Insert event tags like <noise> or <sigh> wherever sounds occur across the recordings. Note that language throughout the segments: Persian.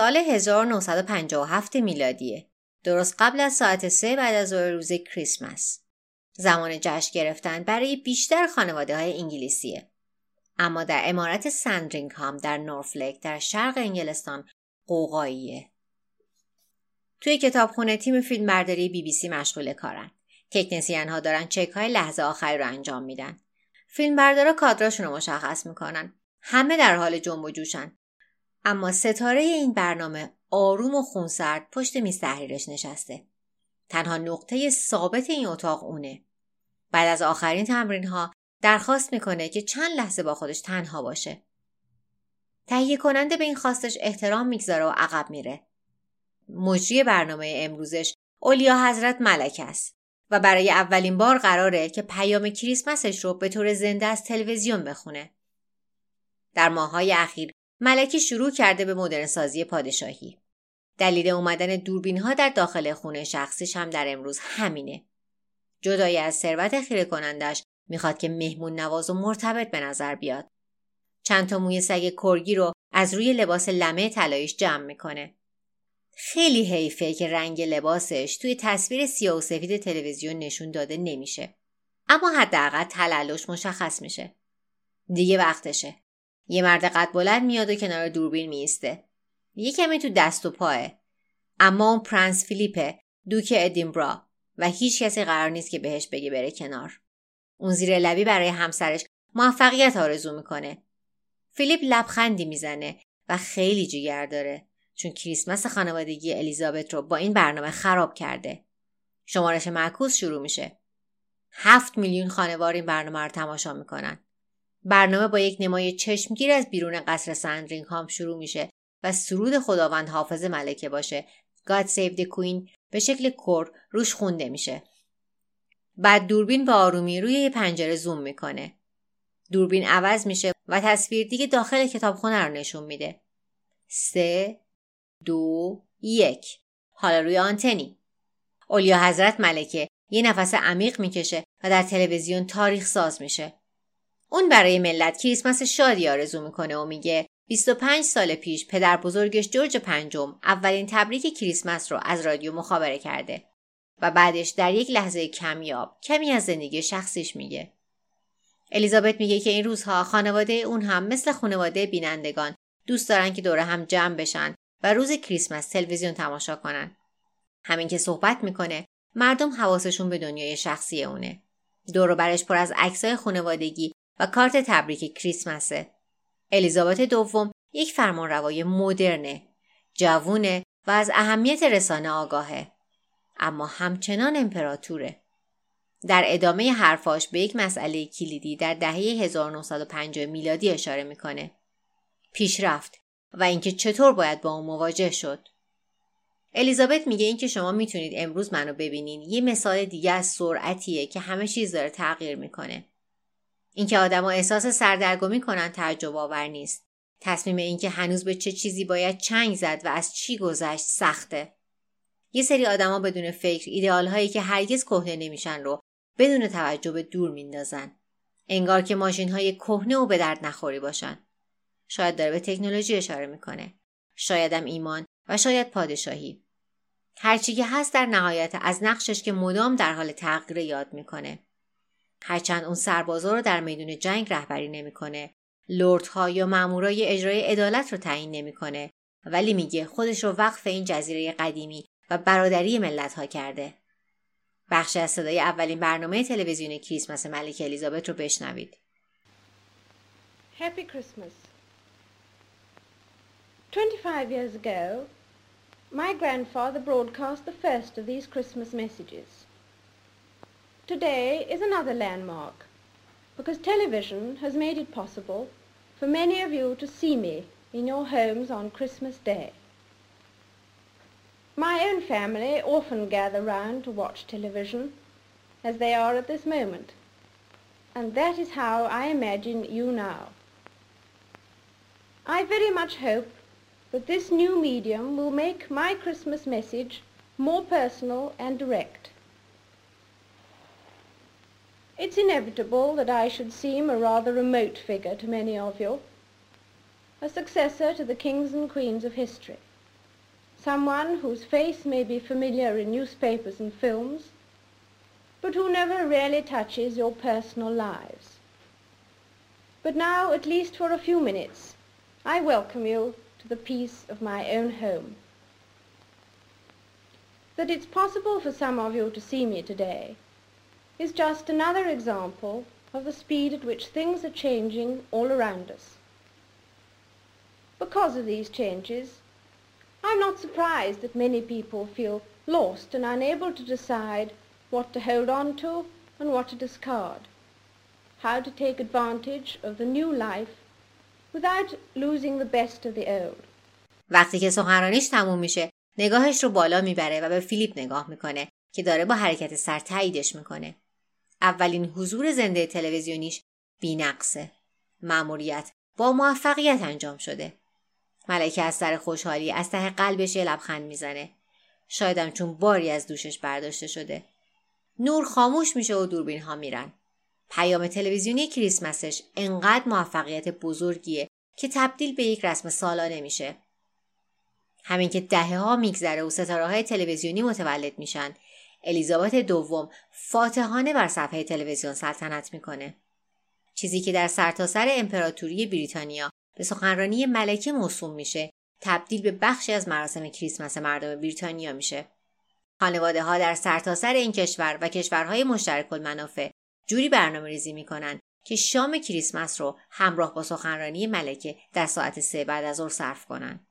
سال 1957 میلادیه. درست قبل از ساعت سه بعد از ظهر روز کریسمس. زمان جشن گرفتن برای بیشتر خانواده های انگلیسیه. اما در امارت سندرینگهام در نورفلک در شرق انگلستان قوقاییه. توی کتابخونه تیم فیلم برداری بی بی سی مشغول کارن. تکنسین ها دارن چک های لحظه آخری رو انجام میدن. فیلم بردارا کادراشون رو مشخص می‌کنن. همه در حال جنب و جوشن. اما ستاره این برنامه آروم و خونسرد پشت میز تحریرش نشسته. تنها نقطه ثابت این اتاق اونه. بعد از آخرین تمرین ها درخواست می‌کنه که چند لحظه با خودش تنها باشه. تهیه کننده به این خواستش احترام می‌گذاره و عقب میره. مجری برنامه امروزش اولیا حضرت ملک است و برای اولین بار قراره که پیام کریسمسش رو به طور زنده از تلویزیون بخونه. در ماههای اخیر ملکی شروع کرده به مدرنسازی پادشاهی. دلیل اومدن دوربین ها در داخل خونه شخصیش هم در امروز همینه. جدای از ثروت خیره کنندش می‌خواد که مهمون نواز و مرتبط به نظر بیاد. چند تا موی سگ کرگی رو از روی لباس لمه طلاییش جمع می‌کنه. خیلی حیفه که رنگ لباسش توی تصویر سیاه و سفید تلویزیون نشون داده نمیشه. اما حداقل تلالش مشخص میشه. دیگه وقتشه. یه مرد قد بلند میاد و کنار دوربین میسته. یه کمی تو دست و پاه. اما اون پرنس فیلیپه دوک ادینبرا و هیچ کسی قرار نیست که بهش بگه بره کنار. اون زیر لبی برای همسرش موفقیت آرزو می‌کنه. فیلیپ لبخندی می‌زنه و خیلی جیگر داره چون کریسمس خانوادگی الیزابت رو با این برنامه خراب کرده. شمارش معکوس شروع میشه. هفت میلیون خانوار این برنامه رو تماشا می‌کنن. برنامه با یک نمای چشمگیر از بیرون قصر سندرینگهام شروع میشه و سرود خداوند حافظ ملکه باشه God Save the Queen به شکل کور روش خونده میشه. بعد دوربین به آرومی روی یه پنجره زوم می‌کنه. دوربین عوض میشه و تصویر دیگه داخل کتابخونه رو نشون میده. سه دو یک حالا روی آنتنی اولیا حضرت ملکه یه نفس عمیق می‌کشه و در تلویزیون تاریخ ساز میشه. اون برای ملت کریسمس شادی آرزو می‌کنه و میگه 25 سال پیش پدر بزرگش جورج پنجم اولین تبریک کریسمس رو از رادیو مخابره کرده و بعدش در یک لحظه کمیاب کمی از زندگی شخصیش میگه. الیزابت میگه که این روزها خانواده اون هم مثل خانواده بینندگان دوست دارن که دور هم جمع بشن و روز کریسمس تلویزیون تماشا کنن. همین که صحبت می‌کنه مردم حواسشون به دنیای شخصی اونه. دور برش پر از عکسای خانوادگی و کارت تبریک کریسمسه. الیزابت دوم یک فرمانروای مدرنه، جوونه و از اهمیت رسانه آگاهه. اما همچنان امپراتوره. در ادامه حرفاش به یک مسئله کلیدی در دهه 1950 میلادی اشاره می‌کنه. پیشرفت و اینکه چطور باید با اون مواجه شد. الیزابت میگه اینکه شما می‌تونید امروز منو ببینین یه مثال دیگه از سرعتیه که همه چیز داره تغییر می‌کنه. اینکه آدما احساس سردرگمی کنن تعجب آور نیست. تصمیم اینکه هنوز به چه چیزی باید چنگ زد و از چی گذشت سخته. یه سری آدما بدون فکر ایدئال هایی که هرگز کهنه نمیشن رو بدون توجه به دور میندازن. انگار که ماشین های کهنه و به درد نخوری باشن. شاید داره به تکنولوژی اشاره می‌کنه. شایدم ایمان و شاید پادشاهی. هرچی که هست در نهایت از نقشش که مدام در حال تغییر یاد می‌کنه. هرچند اون سربازا رو در میدون جنگ رهبری نمی‌کنه. لردها یا مامورای اجرای عدالت رو تعیین نمی‌کنه. ولی میگه خودش رو وقف این جزیره قدیمی و برادری ملت ها کرده. بخش از صدای اولین برنامه تلویزیون کریسمس ملک الیزابت رو بشنوید. Happy Christmas. 25 years ago, my grandfather broadcast the first of these Christmas messages. Today is another landmark because television has made it possible for many of you to see me in your homes on Christmas Day. My own family often gather round to watch television as they are at this moment. And that is how I imagine you now. I very much hope that this new medium will make my Christmas message more personal and direct. It's inevitable that I should seem a rather remote figure to many of you, a successor to the kings and queens of history. someone whose face may be familiar in newspapers and films, but who never really touches your personal lives. But now, at least for a few minutes, I welcome you to the peace of my own home. That it's possible for some of you to see me today is just another example of the speed at which things are changing all around us. Because of these changes, I'm not surprised that many people feel lost and unable to decide what to hold on to and what to discard, how to take advantage of the new life without losing the best of the old. وقتی که سخنرانیش تموم میشه نگاهش رو بالا میبره و به فیلیپ نگاه میکنه که داره با حرکت سر تاییدش میکنه. اولین حضور زنده تلویزیونیش بینقصه. مأموریت با موفقیت انجام شده. ملکه از سر خوشحالی از ته قلبش یه لبخند می‌زنه. شایدم چون باری از دوشش برداشته شده. نور خاموش میشه و دوربین ها میرن. پیام تلویزیونی کریسمسش انقدر موفقیت بزرگیه که تبدیل به یک رسم سالانه میشه. همین که دهه ها میگذره و ستاره های تلویزیونی متولد میشن الیزابت دوم فاتحانه بر صفحه تلویزیون سلطنت می‌کنه چیزی که در سرتاسر سر امپراتوری بریتانیا به سخنرانی ملکه موسوم میشه تبدیل به بخشی از مراسم کریسمس مردم بریتانیا میشه خانواده ها در سرتاسر سر این کشور و کشورهای مشترک المنافع جوری برنامه ریزی می‌کنن که شام کریسمس رو همراه با سخنرانی ملکه در ساعت سه بعد از ظهر صرف کنن.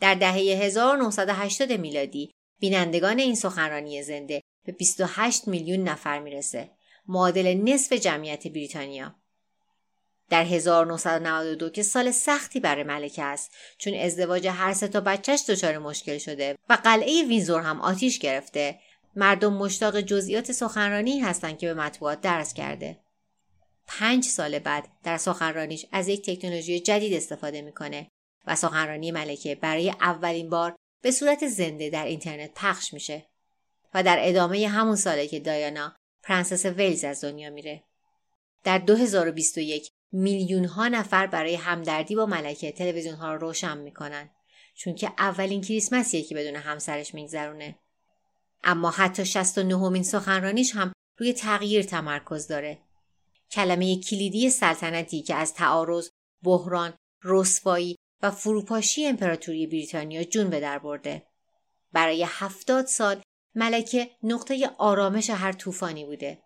در دهه 1980 میلادی بینندگان این سخنرانی زنده به 28 میلیون نفر می‌رسه. معادل نصف جمعیت بریتانیا. در 1992 که سال سختی برای ملکه است چون ازدواج هر سه تا بچهش دچار مشکل شده و قلعه وینزور هم آتیش گرفته مردم مشتاق جزئیات سخنرانی هستند که به مطبوعات درس کرده پنج سال بعد در سخنرانیش از یک تکنولوژی جدید استفاده می‌کنه و سخنرانی ملکه برای اولین بار به صورت زنده در اینترنت پخش میشه و در ادامه همون ساله که دایانا پرنسس ویلز از دنیا میره. در 2021 میلیون ها نفر برای همدردی با ملکه تلویزیون ها رو روشن می‌کنن چون که اولین کریسمسیه که بدون همسرش میگذرونه. اما حتی 69 مین سخنرانیش هم روی تغییر تمرکز داره. کلمه کلیدی سلطنتی که از تعارض، بحران، رسوایی و فروپاشی امپراتوری بریتانیا جون به در برده. برای هفتاد سال ملکه نقطه آرامش هر طوفانی بوده.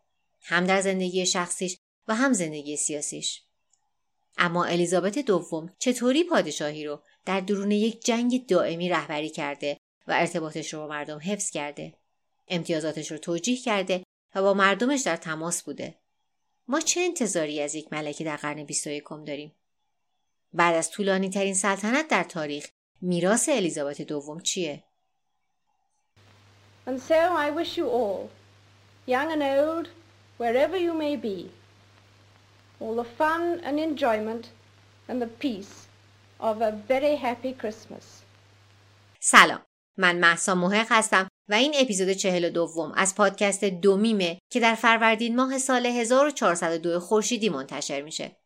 هم در زندگی شخصیش و هم زندگی سیاسیش. اما الیزابت دوم چطوری پادشاهی رو در درون یک جنگ دائمی رهبری کرده و ارتباطش رو با مردم حفظ کرده. امتیازاتش رو توجیه کرده و با مردمش در تماس بوده. ما چه انتظاری از یک ملکه در قرن 21 داریم؟ بعد از طولانی ترین سلطنت در تاریخ میراث الیزابت دوم چیه؟ And so I wish you all, young and old, wherever you may be, all the fun and enjoyment and the peace of a very happy Christmas. سلام من محسا محق هستم و این اپیزود چهل دوم از پادکست دومیمه که در فروردین ماه سال 1402 خورشیدی منتشر میشه.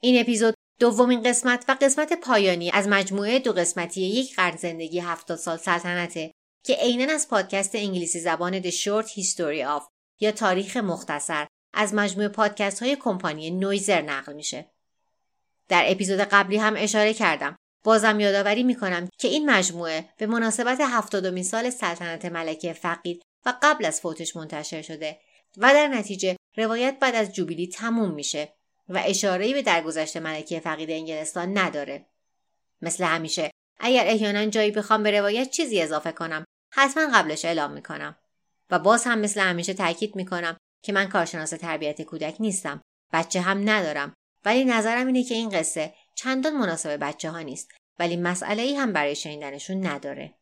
این اپیزود دومین قسمت و قسمت پایانی از مجموعه دو قسمتی یک قرن زندگی هفتاد سال سلطنته که عینا از پادکست انگلیسی زبان The Short History of یا تاریخ مختصر از مجموعه پادکست های کمپانی نویزر نقل میشه. در اپیزود قبلی هم اشاره کردم بازم یادآوری می‌کنم که این مجموعه به مناسبت هفتادمین سال سلطنت ملکه فقید و قبل از فوتش منتشر شده و در نتیجه روایت بعد از جوبیلی تموم میشه و اشاره‌ای به درگذشت ملکه فقید انگلستان نداره. مثل همیشه اگر احیانا جایی بخوام به روایت چیزی اضافه کنم حتما قبلش اعلام می‌کنم. و باز هم مثل همیشه تاکید می‌کنم که من کارشناس تربیت کودک نیستم بچه هم ندارم. ولی نظرم اینه که این قصه چندان مناسب بچه ها نیست ولی مسئله ای هم برای شنیدنشون نداره.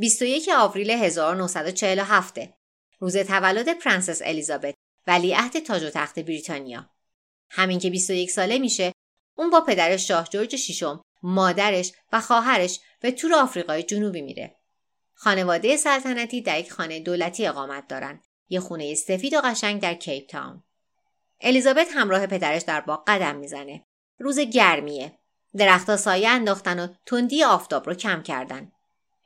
21 آوریل 1947 روز تولد پرنسس الیزابت ولیعهد تاج و تخت بریتانیا. همین که 21 ساله میشه اون با پدرش شاه جورج ششم مادرش و خواهرش به تور آفریقای جنوبی میره. خانواده سلطنتی در یک خانه دولتی اقامت دارن. یه خونه سفید و قشنگ در کیپ تاون. الیزابت همراه پدرش در باغ قدم می‌زنه. روز گرمیه. درختها سایه انداختن و تندی آفتاب رو کم کردن.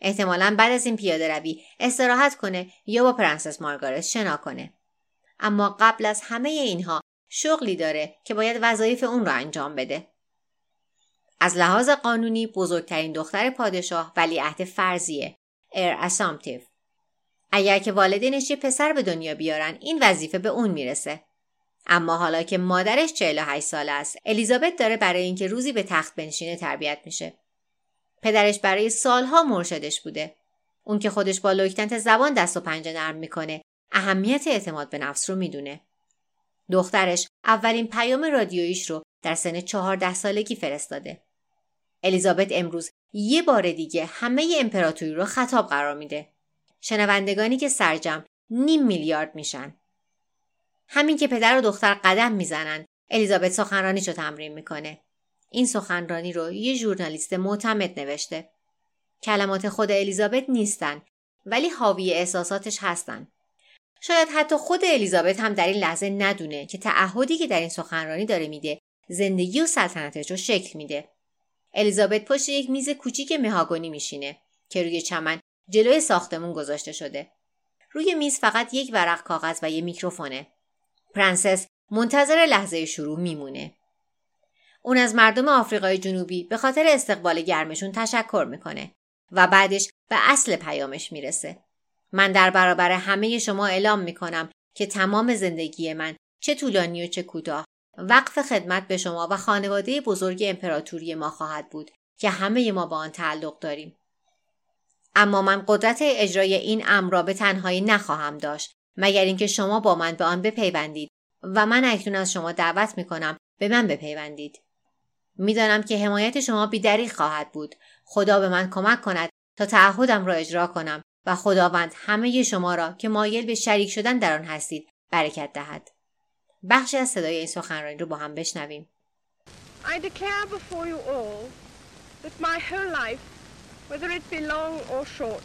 احتمالا بعد از این پیاده روی استراحت کنه یا با پرنسس مارگارت شنا کنه. اما قبل از همه اینها شغلی داره که باید وظایف اون رو انجام بده. از لحاظ قانونی بزرگترین دختر پادشاه ولیعهد فرضیه heir presumptive. اگر که والدینش یه پسر به دنیا بیارن این وظیفه به اون می‌رسه. اما حالا که مادرش 48 ساله است الیزابت داره برای اینکه روزی به تخت بنشینه تربیت میشه. پدرش برای سالها مرشدش بوده. اون که خودش با لکنت زبان دست و پنجه نرم می‌کنه اهمیت اعتماد به نفس رو می‌دونه. دخترش اولین پیام رادیویش رو در سن چهارده سالگی فرستاده. الیزابت امروز یه بار دیگه همه امپراتوری رو خطاب قرار میده. شنوندگانی که سرجم نیم میلیارد میشن. همین که پدر و دختر قدم می‌زنن الیزابت سخنرانیشو تمرین می‌کنه. این سخنرانی رو یه ژورنالیست معتمد نوشته. کلمات خود الیزابت نیستن ولی حاوی احساساتش هستن. شاید حتی خود الیزابت هم در این لحظه ندونه که تعهدی که در این سخنرانی داره میده زندگی و سلطنتش رو شکل میده. الیزابت پشت یک میز کوچیک مهاگونی میشینه که روی چمن جلوی ساختمون گذاشته شده. روی میز فقط یک ورق کاغذ و یک میکروفونه. پرنسس منتظر لحظه شروع میمونه. اون از مردم آفریقای جنوبی به خاطر استقبال گرمشون تشکر می‌کنه و بعدش به اصل پیامش می‌رسه. من در برابر همه شما اعلام می‌کنم که تمام زندگی من چه طولانی و چه کوتاه وقف خدمت به شما و خانواده بزرگ امپراتوری ما خواهد بود که همه ما با آن تعلق داریم. اما من قدرت اجرای این امر را به تنهایی نخواهم داشت مگر اینکه شما با من به آن بپیوندید و من اکنون از شما دعوت می‌کنم به من بپیوندید. می‌دانم که حمایت شما بیدریق خواهد بود خدا به من کمک کند تا تعهدم را اجرا کنم و خداوند همه شما را که مایل به شریک شدن در آن هستید برکت دهد بخشی از صدای این سخنرانی رو با هم بشنویم I declare before you all that my whole life, whether it be long or short,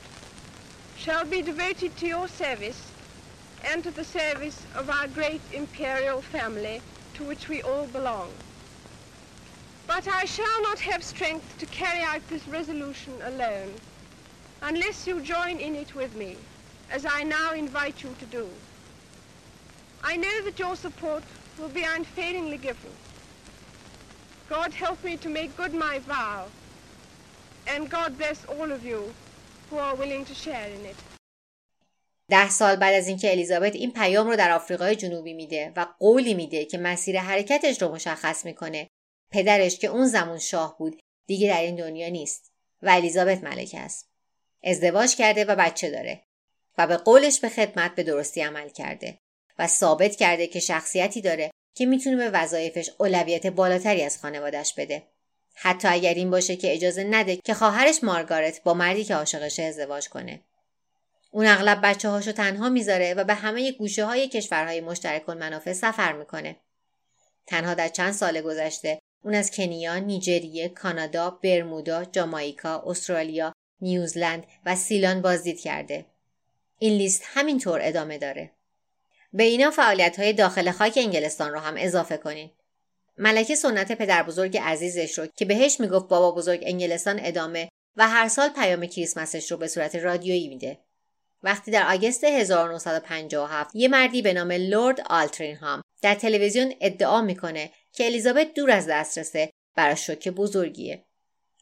shall be devoted to your service and to the service of our great imperial family to which we all belong. But I shall not have strength to carry out this resolution alone unless you join in it with me, as I now invite you to do. I know that your support will be unfailingly given. God help me to make good my vow, and God bless all of you who are willing to share in it. ده سال بعد از اینکه الیزابت این پیام رو در آفریقای جنوبی میده و قولی میده که مسیر حرکتش رو مشخص میکنه پدرش که اون زمان شاه بود دیگه در این دنیا نیست و الیزابت ملکه است. ازدواج کرده و بچه داره و به قولش به خدمت به درستی عمل کرده و ثابت کرده که شخصیتی داره که می‌تونه به وظایفش اولویت بالاتری از خانوادش بده. حتی اگر این باشه که اجازه نده که خواهرش مارگارت با مردی که عاشقشه ازدواج کنه. اون اغلب بچه هاشو تنها می‌ذاره و به همه گوشه های کشورهای مشترک منافع سفر می‌کنه. تنها در چند سال گذشته اون از کنیا، نیجریه، کانادا، برمودا، جامائیکا، استرالیا، نیوزلند و سیلان بازدید کرده. این لیست همینطور ادامه داره. به اینا فعالیت های داخل خاک انگلستان رو هم اضافه کنین. ملکه سنت پدر بزرگ عزیزش رو که بهش می‌گفت بابا بزرگ انگلستان ادامه و هر سال پیام کریسمسش رو به صورت رادیویی میده. وقتی در آگست 1957 یه مردی به نام لورد آلترینهام در تلویزیون ادعا می‌کنه که الیزابت دور از دسترسه براش شوک بزرگیه.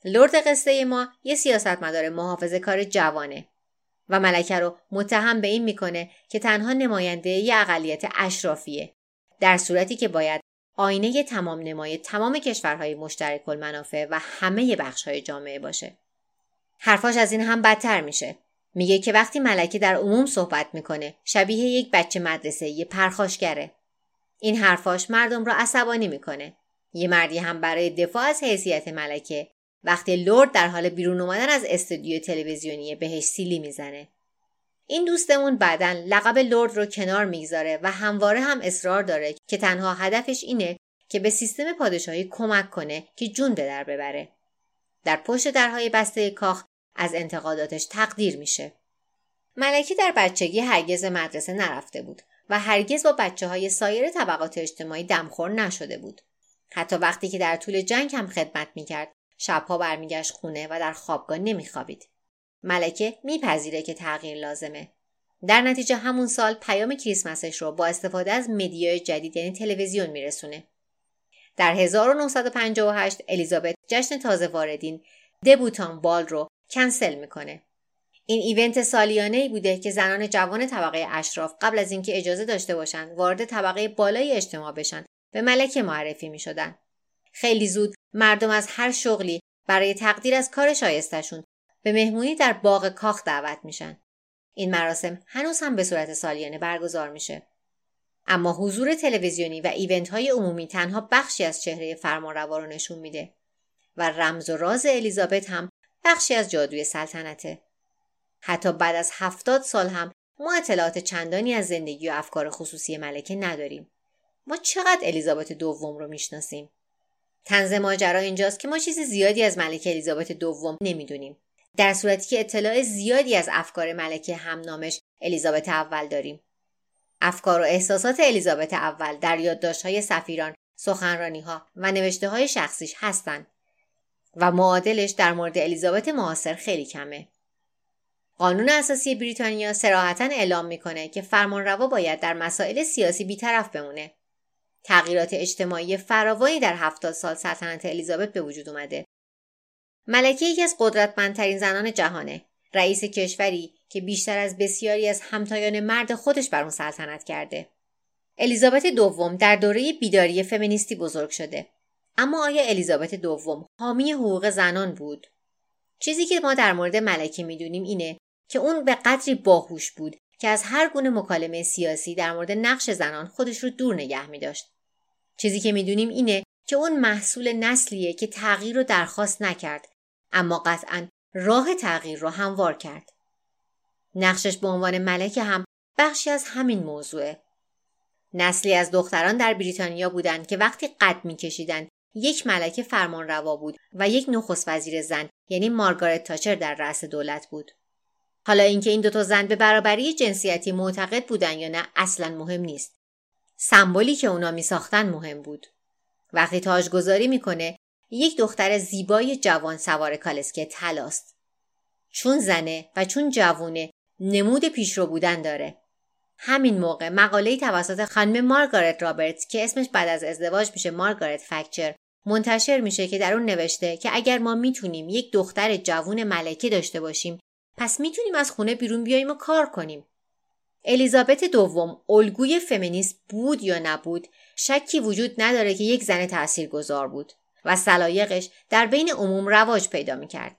لرد قصه ما یه سیاستمدار محافظه کار جوانه و ملکه رو متهم به این می‌کنه که تنها نماینده یه اقلیت اشرافیه در صورتی که باید آینه تمام نمای تمام کشورهای مشترک المنافع و همه بخشهای جامعه باشه. حرفاش از این هم بدتر میشه. میگه که وقتی ملکه در عموم صحبت می‌کنه شبیه یک بچه مدرسه یه پرخاشگره. این حرفاش مردم رو عصبانی می‌کنه. یه مردی هم برای دفاع از حیثیت ملکه وقتی لورد در حال بیرون اومدن از استودیو تلویزیونی بهش سیلی می‌زنه این دوستمون بعدا لقب لرد رو کنار می‌گذاره و همواره هم اصرار داره که تنها هدفش اینه که به سیستم پادشاهی کمک کنه که جون به در ببره. در پشت درهای بسته کاخ از انتقاداتش تقدیر میشه. ملکی در بچگی هرگز مدرسه نرفته بود و هرگز با بچه های سایر طبقات اجتماعی دمخور نشده بود. حتی وقتی که در طول جنگ هم خدمت می‌کرد شبها برمیگشت خونه و در خوابگاه نمیخوابید. ملکه میپذیره که تغییر لازمه. در نتیجه همون سال پیام کریسمسش رو با استفاده از مدیای جدید یعنی تلویزیون میرسونه. در 1958 الیزابت جشن تازه واردین دبوتان بال رو کنسل می‌کنه. این ایونت سالیانه ای بوده که زنان جوان طبقه اشراف قبل از اینکه اجازه داشته باشند وارد طبقه بالای اجتماع بشن به ملکه معرفی می شدن. خیلی زود مردم از هر شغلی برای تقدیر از کار شایستشون به مهمونی در باغ کاخ دعوت میشن. این مراسم هنوز هم به صورت سالیانه برگزار میشه. اما حضور تلویزیونی و ایونت های عمومی تنها بخشی از چهره فرمانروا رو نشون میده و رمز و راز الیزابت هم بخشی از جادوی سلطنته. حتی بعد از هفتاد سال هم ما اطلاعات چندانی از زندگی و افکار خصوصی ملکه نداریم. ما چقدر الیزابت دوم رو می‌شناسیم؟ تنز ماجرا اینجاست که ما چیز زیادی از ملکه الیزابت دوم نمی‌دونیم. در صورتی که اطلاع زیادی از افکار ملکه همنامش الیزابت اول داریم. افکار و احساسات الیزابت اول در یادداشت‌های سفیران، سخنرانی‌ها و نوشته های شخصیش هستند و معادلش در مورد الیزابت معاصر خیلی کمه. قانون اساسی بریتانیا سراحتا اعلام می‌کنه که فرمانروا باید در مسائل سیاسی بیطرف بمونه. تغییرات اجتماعی فراوانی در هفتاد سال سلطنت الیزابت به وجود اومده. ملکه یکی از قدرتمندترین زنان جهانه. رئیس کشوری که بیشتر از بسیاری از همتایان مرد خودش بر اون سلطنت کرده. الیزابت دوم در دوره بیداری فمینیستی بزرگ شده. اما آیا الیزابت دوم حامی حقوق زنان بود؟ چیزی که ما در مورد ملکه می‌دونیم اینه که اون به قدری باهوش بود که از هر گونه مکالمه سیاسی در مورد نقش زنان خودش رو دور نگه می داشت. چیزی که می‌دونیم اینه که اون محصول نسلیه که تغییر رو درخواست نکرد اما قطعا راه تغییر رو هموار کرد. نقشش به عنوان ملکه هم بخشی از همین موضوعه. نسلی از دختران در بریتانیا بودند که وقتی قد میکشیدند یک ملکه فرمان روا بود و یک نخست وزیر زن یعنی مارگارت تاچر در رأس دولت بود. حالا اینکه این دوتا زن به برابری جنسیتی معتقد بودن یا نه اصلا مهم نیست. سمبولی که اونا می ساختن مهم بود. وقتی تاجگذاری می‌کنه یک دختر زیبای جوان سوار کالسکه تلاست. چون زنه و چون جوونه نمود پیشرو بودن داره. همین موقع مقاله توسط خانم مارگارت رابرتس که اسمش بعد از ازدواج میشه مارگارت فکچر منتشر میشه که در اون نوشته که اگر ما می‌تونیم یک دختر جوون ملکه داشته باشیم پس می‌تونیم از خونه بیرون بیاییم و کار کنیم. الیزابت دوم الگوی فمینیست بود یا نبود شکی وجود نداره که یک زن تأثیر گذار بود و سلایقش در بین عموم رواج پیدا می‌کرد.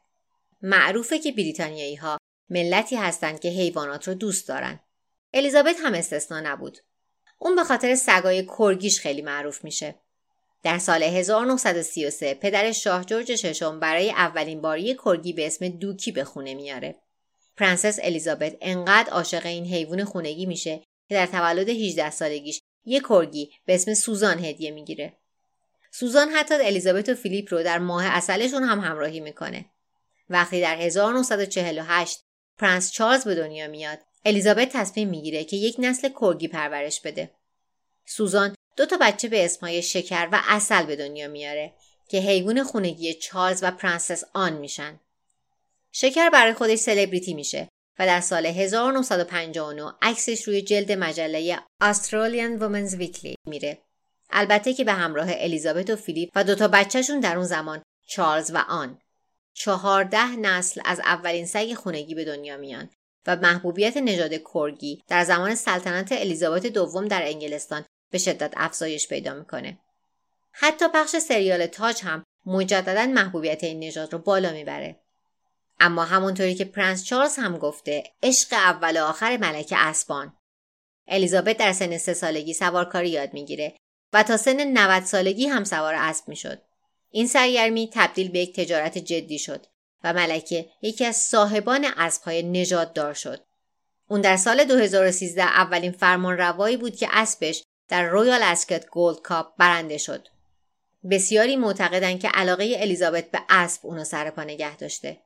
معروفه که بریتانیایی ها ملتی هستند که حیوانات رو دوست دارن. الیزابت هم استثنا نبود. اون به خاطر سگای کرگیش خیلی معروف میشه. در سال 1933 پدر شاه جورج ششم برای اولین بار یک کرگی به اسم دوکی به خونه میاره. پرنسس الیزابت انقدر عاشق این حیوان خونگی میشه که در تولد 18 سالگیش یک کرگی به اسم سوزان هدیه می‌گیره. سوزان حتی الیزابت و فیلیپ رو در ماه عسلشون هم همراهی می‌کنه. وقتی در 1948 پرنس چارلز به دنیا میاد، الیزابت تصمیم می‌گیره که یک نسل corgi پرورش بده. سوزان دو تا بچه به اسمهای شکر و عسل به دنیا میاره که حیوان خونگی چارلز و پرنسس آن میشن. شکر برای خودش سلبریتی میشه و در سال 1959 عکسش روی جلد مجله Australian Women's Weekly میره. البته که به همراه الیزابت و فیلیپ و دوتا بچهشون در اون زمان چارلز و آن. چهارده نسل از اولین سگ خونگی به دنیا میان و محبوبیت نژاد کرگی در زمان سلطنت الیزابت دوم در انگلستان به شدت افزایش پیدا می‌کنه. حتی پخش سریال تاج هم مجددا محبوبیت این نژاد رو بالا می‌بره. اما همونطوری که پرنس چارلز هم گفته عشق اول و آخر ملکه اسبان الیزابت در سن سه سالگی سوارکاری یاد می‌گیره و تا سن 90 سالگی هم سوار اسب می‌شد این سرگرمی تبدیل به یک تجارت جدی شد و ملکه یکی از صاحبان اسبهای نژاد دار شد اون در سال 2013 اولین فرمانروایی بود که اسبش در Royal Ascot Gold Cup برنده شد. بسیاری معتقدند که علاقه الیزابت به اسب اونو سر پا نگه داشته.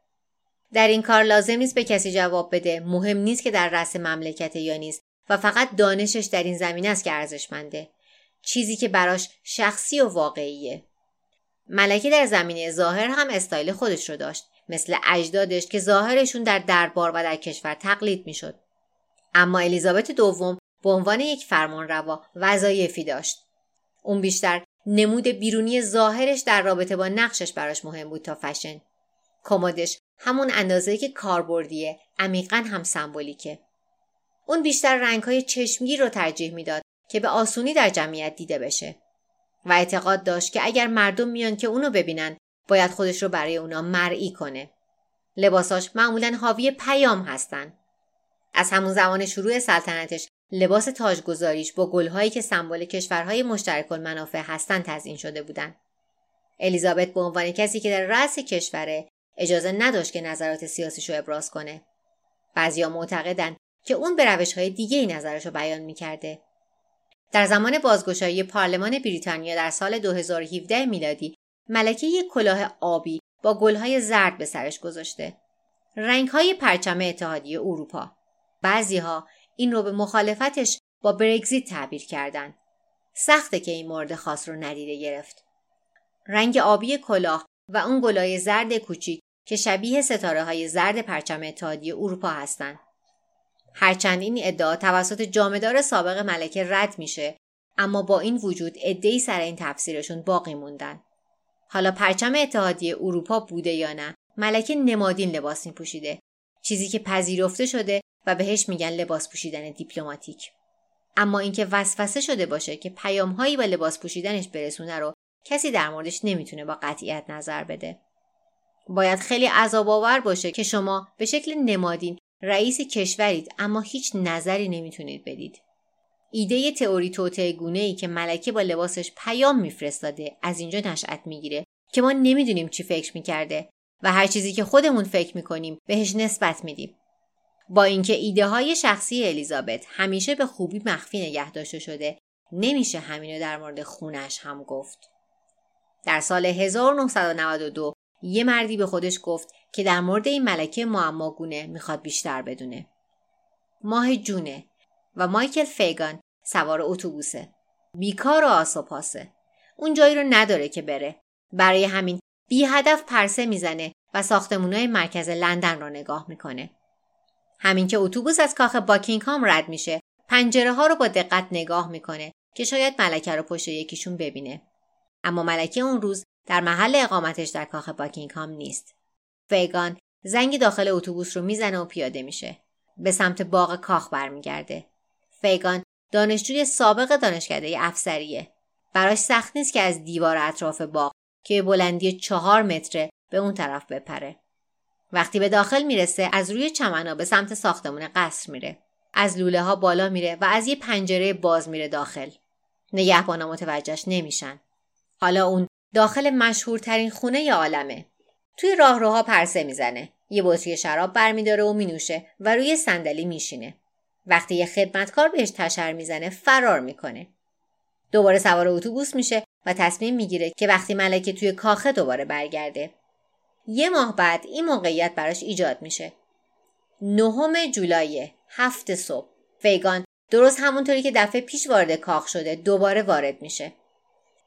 در این کار لازم نیست به کسی جواب بده. مهم نیست که در رأس مملکت یا نیست. و فقط دانشش در این زمینه است که ارزشمنده. چیزی که براش شخصی و واقعیه. ملکه در زمینه ظاهر هم استایل خودش رو داشت. مثل اجدادش که ظاهرشون در دربار و در کشور تقلید می‌شد. اما الیزابت دوم به عنوان یک فرمان روا وظایفی داشت. اون بیشتر نمود بیرونی ظاهرش در رابطه با نقشش براش مهم بود تا فشن. کمدش همون اندازه که کاربردیه عمیقا هم سمبولیکه. اون بیشتر رنگهای چشمگیر رو ترجیح می‌داد که به آسونی در جمعیت دیده بشه. و اعتقاد داشت که اگر مردم میان که اونو ببینن باید خودش رو برای اونا مرئی کنه. لباساش معمولا حاوی پیام هستن. از همون زمان شروع سلطنتش لباس تاجگذاریش با گلهایی که سمبل کشورهای مشترک المنافع هستند تزیین شده بودند الیزابت به عنوان کسی که در رأس کشوره اجازه نداشت که نظرات سیاسیش رو ابراز کنه. بعضیا معتقدند که اون به روش های دیگه ای نظرش رو بیان می‌کرده. در زمان بازگشایی پارلمان بریتانیا در سال 2017 میلادی ملکه یک کلاه آبی با گلهای زرد به سرش گذاشته. رنگهای پرچم اتحادیه اروپا. بعضیها این رو به مخالفتش با برگزیت تعبیر کردند سخته که این مورد خاص رو ندیده گرفت. رنگ آبی کلاه و اون گلای زرد کوچیک که شبیه ستاره های زرد پرچم اتحادیه اروپا هستند. هرچند این ادعا توسط جامدار سابق ملکه رد میشه اما با این وجود ادعی سر این تفسیرشون باقی موندن. حالا پرچم اتحادیه اروپا بوده یا نه ملکه نمادین لباس می پوشیده چیزی که پذیرفته شده و بهش میگن لباس پوشیدن دیپلماتیک اما اینکه وسوسه شده باشه که پیامهایی با لباس پوشیدنش برسونه رو کسی در موردش نمی‌تونه با قطعیت نظر بده. باید خیلی عذاب آور باشه که شما به شکل نمادین رئیس کشورید اما هیچ نظری نمی‌تونید بدید. ایده تئوری توته گونه ای که ملکه با لباسش پیام میفرستاده از اینجا نشأت می‌گیره که ما نمی‌دونیم چی فکر می‌کرده و هر چیزی که خودمون فکر می‌کنیم بهش نسبت میدیم. با اینکه ایده های شخصی الیزابت همیشه به خوبی مخفی نگه داشته شده نمیشه همینو در مورد خونش هم گفت. در سال 1992 یه مردی به خودش گفت که در مورد این ملکه معماگونه می‌خواد بیشتر بدونه. ماه جونه و مایکل فیگان سوار اتوبوسه. بیکار و آسوپاسه. اون جایی رو نداره که بره. برای همین بی هدف پرسه می‌زنه و ساختمونای مرکز لندن رو نگاه می‌کنه. همین که اتوبوس از کاخ باکینگهام رد میشه پنجره ها رو با دقت نگاه می‌کنه که شاید ملکه رو پشت یکیشون ببینه. اما ملکه اون روز در محل اقامتش در کاخ باکینگهام نیست. فیگان زنگ داخل اتوبوس رو می‌زنه و پیاده میشه. به سمت باغ کاخ برمیگرده. فیگان دانشجوی سابق دانشکده افسریه. براش سخت نیست که از دیوار اطراف باغ که بلندی چهار متره به اون طرف بپره. وقتی به داخل می‌رسه از روی چمنا به سمت ساختمون قصر میره. از لوله ها بالا میره و از یه پنجره باز میره داخل. نگهبانا متوجهش نمیشن. حالا اون داخل مشهورترین خونه عالمه. توی راهروها پرسه می‌زنه. یه بطری شراب برمیداره و مینوشه و روی صندلی میشینه. وقتی یه خدمتکار بهش تشر می‌زنه فرار می‌کنه. دوباره سوار اتوبوس میشه و تصمیم می‌گیره که وقتی ملکه توی کاخه دوباره برگرده. یه ماه بعد این موقعیت براش ایجاد میشه. نهم جولای هفت صبح فیگان درست همونطوری که دفعه پیش وارد کاخ شده دوباره وارد میشه.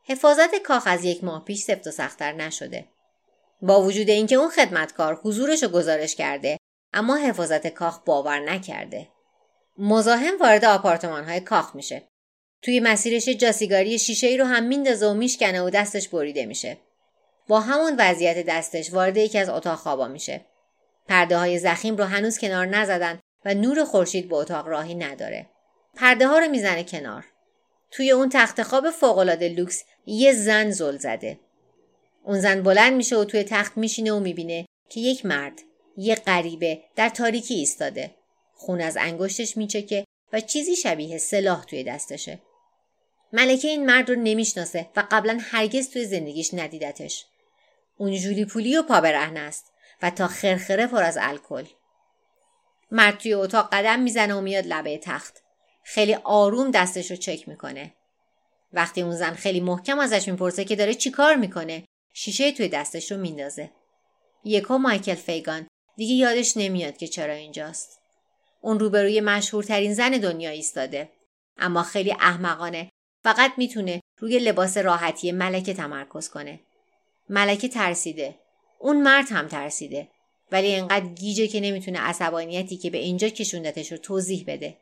حفاظت کاخ از یک ماه پیش سفت و سختتر نشده. با وجود اینکه اون خدمتکار حضورش رو گزارش کرده اما حفاظت کاخ باور نکرده. مزاحم وارد آپارتمان های کاخ میشه. توی مسیرش جاسیگاری شیشه ای رو هم میندازه و میشکنه و دستش بریده میشه. با همون وضعیت دستش وارد یکی از اتاق خوابا میشه. پرده های زخیم رو هنوز کنار نزدن و نور خورشید به اتاق راهی نداره. پرده ها رو می‌زنه کنار. توی اون تخت خواب فوقالعاده لوکس یه زن زل زده. اون زن بلند میشه و توی تخت میشینه و می‌بینه که یک مرد یه غریبه در تاریکی ایستاده. خون از انگشتش میچکه و چیزی شبیه سلاح توی دستشه. ملکه این مرد رو نمی‌شناسه و قبلا هرگز توی زندگیش ندیدتش. اون جولی پولی و پا است و تا خرخره پر از الکل. مرد توی اتاق قدم می‌زنه و میاد لبه تخت خیلی آروم دستش رو چک می‌کنه. وقتی اون زن خیلی محکم ازش می‌پرسه که داره چی کار می‌کنه شیشه توی دستش رو میندازه. یکو مایکل فیگان. دیگه یادش نمیاد که چرا اینجاست. اون روبروی مشهورترین زن دنیا ایستاده. اما خیلی احمقانه. فقط می‌تونه روی لباس راحتی ملکه تمرکز کنه. ملکه ترسیده. اون مرد هم ترسیده. ولی انقدر گیجه که نمی‌تونه عصبانیتی که به اینجا کشوندتش رو توضیح بده.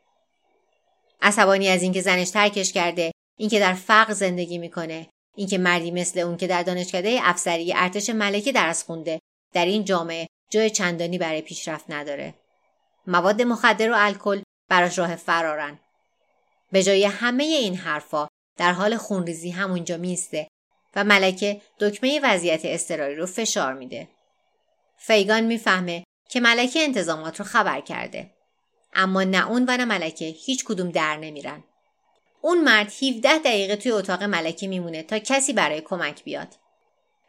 عصبانی از اینکه زنش ترکش کرده اینکه در فقر زندگی می‌کنه اینکه مردی مثل اون که در دانشکده افسری ارتش ملکه درس خونده در این جامعه جای چندانی برای پیشرفت نداره. مواد مخدر و الکل براش راه فرارن. به جای همه این حرفا در حال خونریزی همونجا میسته و ملکه دکمه وضعیت اضطراری رو فشار میده. فیگان می‌فهمه که ملکه انتظامات رو خبر کرده. اما نه اون و نه ملکه. هیچ کدوم در نمیرن. اون مرد 17 دقیقه توی اتاق ملکه میمونه تا کسی برای کمک بیاد.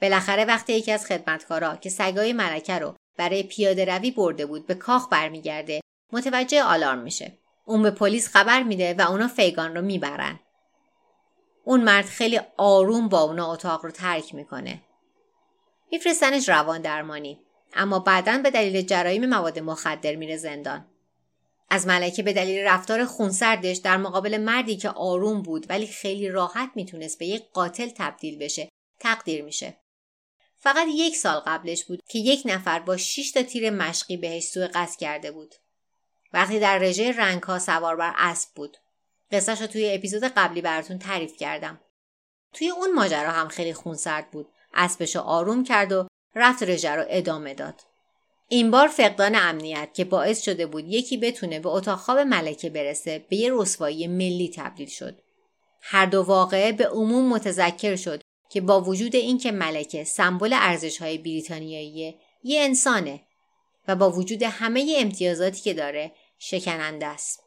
بالاخره وقتی یکی از خدمتکارا که سگای ملکه رو برای پیاده روی برده بود به کاخ برمیگرده متوجه آلارم میشه. اون به پلیس خبر میده و اونا فیگان رو می‌برن. اون مرد خیلی آروم با اونا اتاق رو ترک می‌کنه. میفرستنش روان درمانی اما بعدا به دلیل جرایم مواد مخدر میره زندان. از ملکه به دلیل رفتار خونسردش در مقابل مردی که آروم بود ولی خیلی راحت می‌تونست به یک قاتل تبدیل بشه تقدیر میشه. فقط یک سال قبلش بود که یک نفر با 6 تا تیر مشقی بهش سوء قصد کرده بود. وقتی در رژه رنگ ها سوار بر اسب بود. قصهش رو توی اپیزود قبلی براتون تعریف کردم. توی اون ماجرا هم خیلی خونسرد بود. اسبش رو آروم کرد و رفت رژه رو ادامه داد. این بار فقدان امنیت که باعث شده بود یکی بتونه به اتاق خواب ملکه برسه به یه رسوایی ملی تبدیل شد هر دو واقعه به عموم متذکر شد که با وجود اینکه ملکه سمبل ارزش های بریتانیایی یه انسانه و با وجود همه امتیازاتی که داره شکننده است.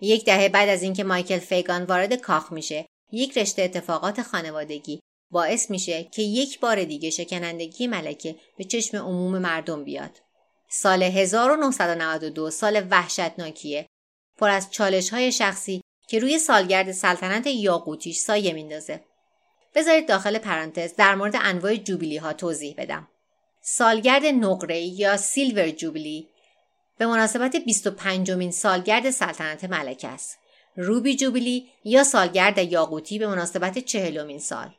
یک دهه بعد از اینکه مایکل فیگان وارد کاخ میشه، یک رشته اتفاقات خانوادگی باعث میشه که یک بار دیگه شکنندگی ملکه به چشم عموم مردم بیاد. سال 1992 سال وحشتناکیه پر از چالش های شخصی که روی سالگرد سلطنت یاقوتیش سایه میندازه. بذارید داخل پرانتز در مورد انواع جوبیلی ها توضیح بدم. سالگرد نقره یا سیلور جوبیلی به مناسبت 25 مین سالگرد سلطنت ملکه است. روبی جوبیلی یا سالگرد یاقوتی به مناسبت چهلمین سال.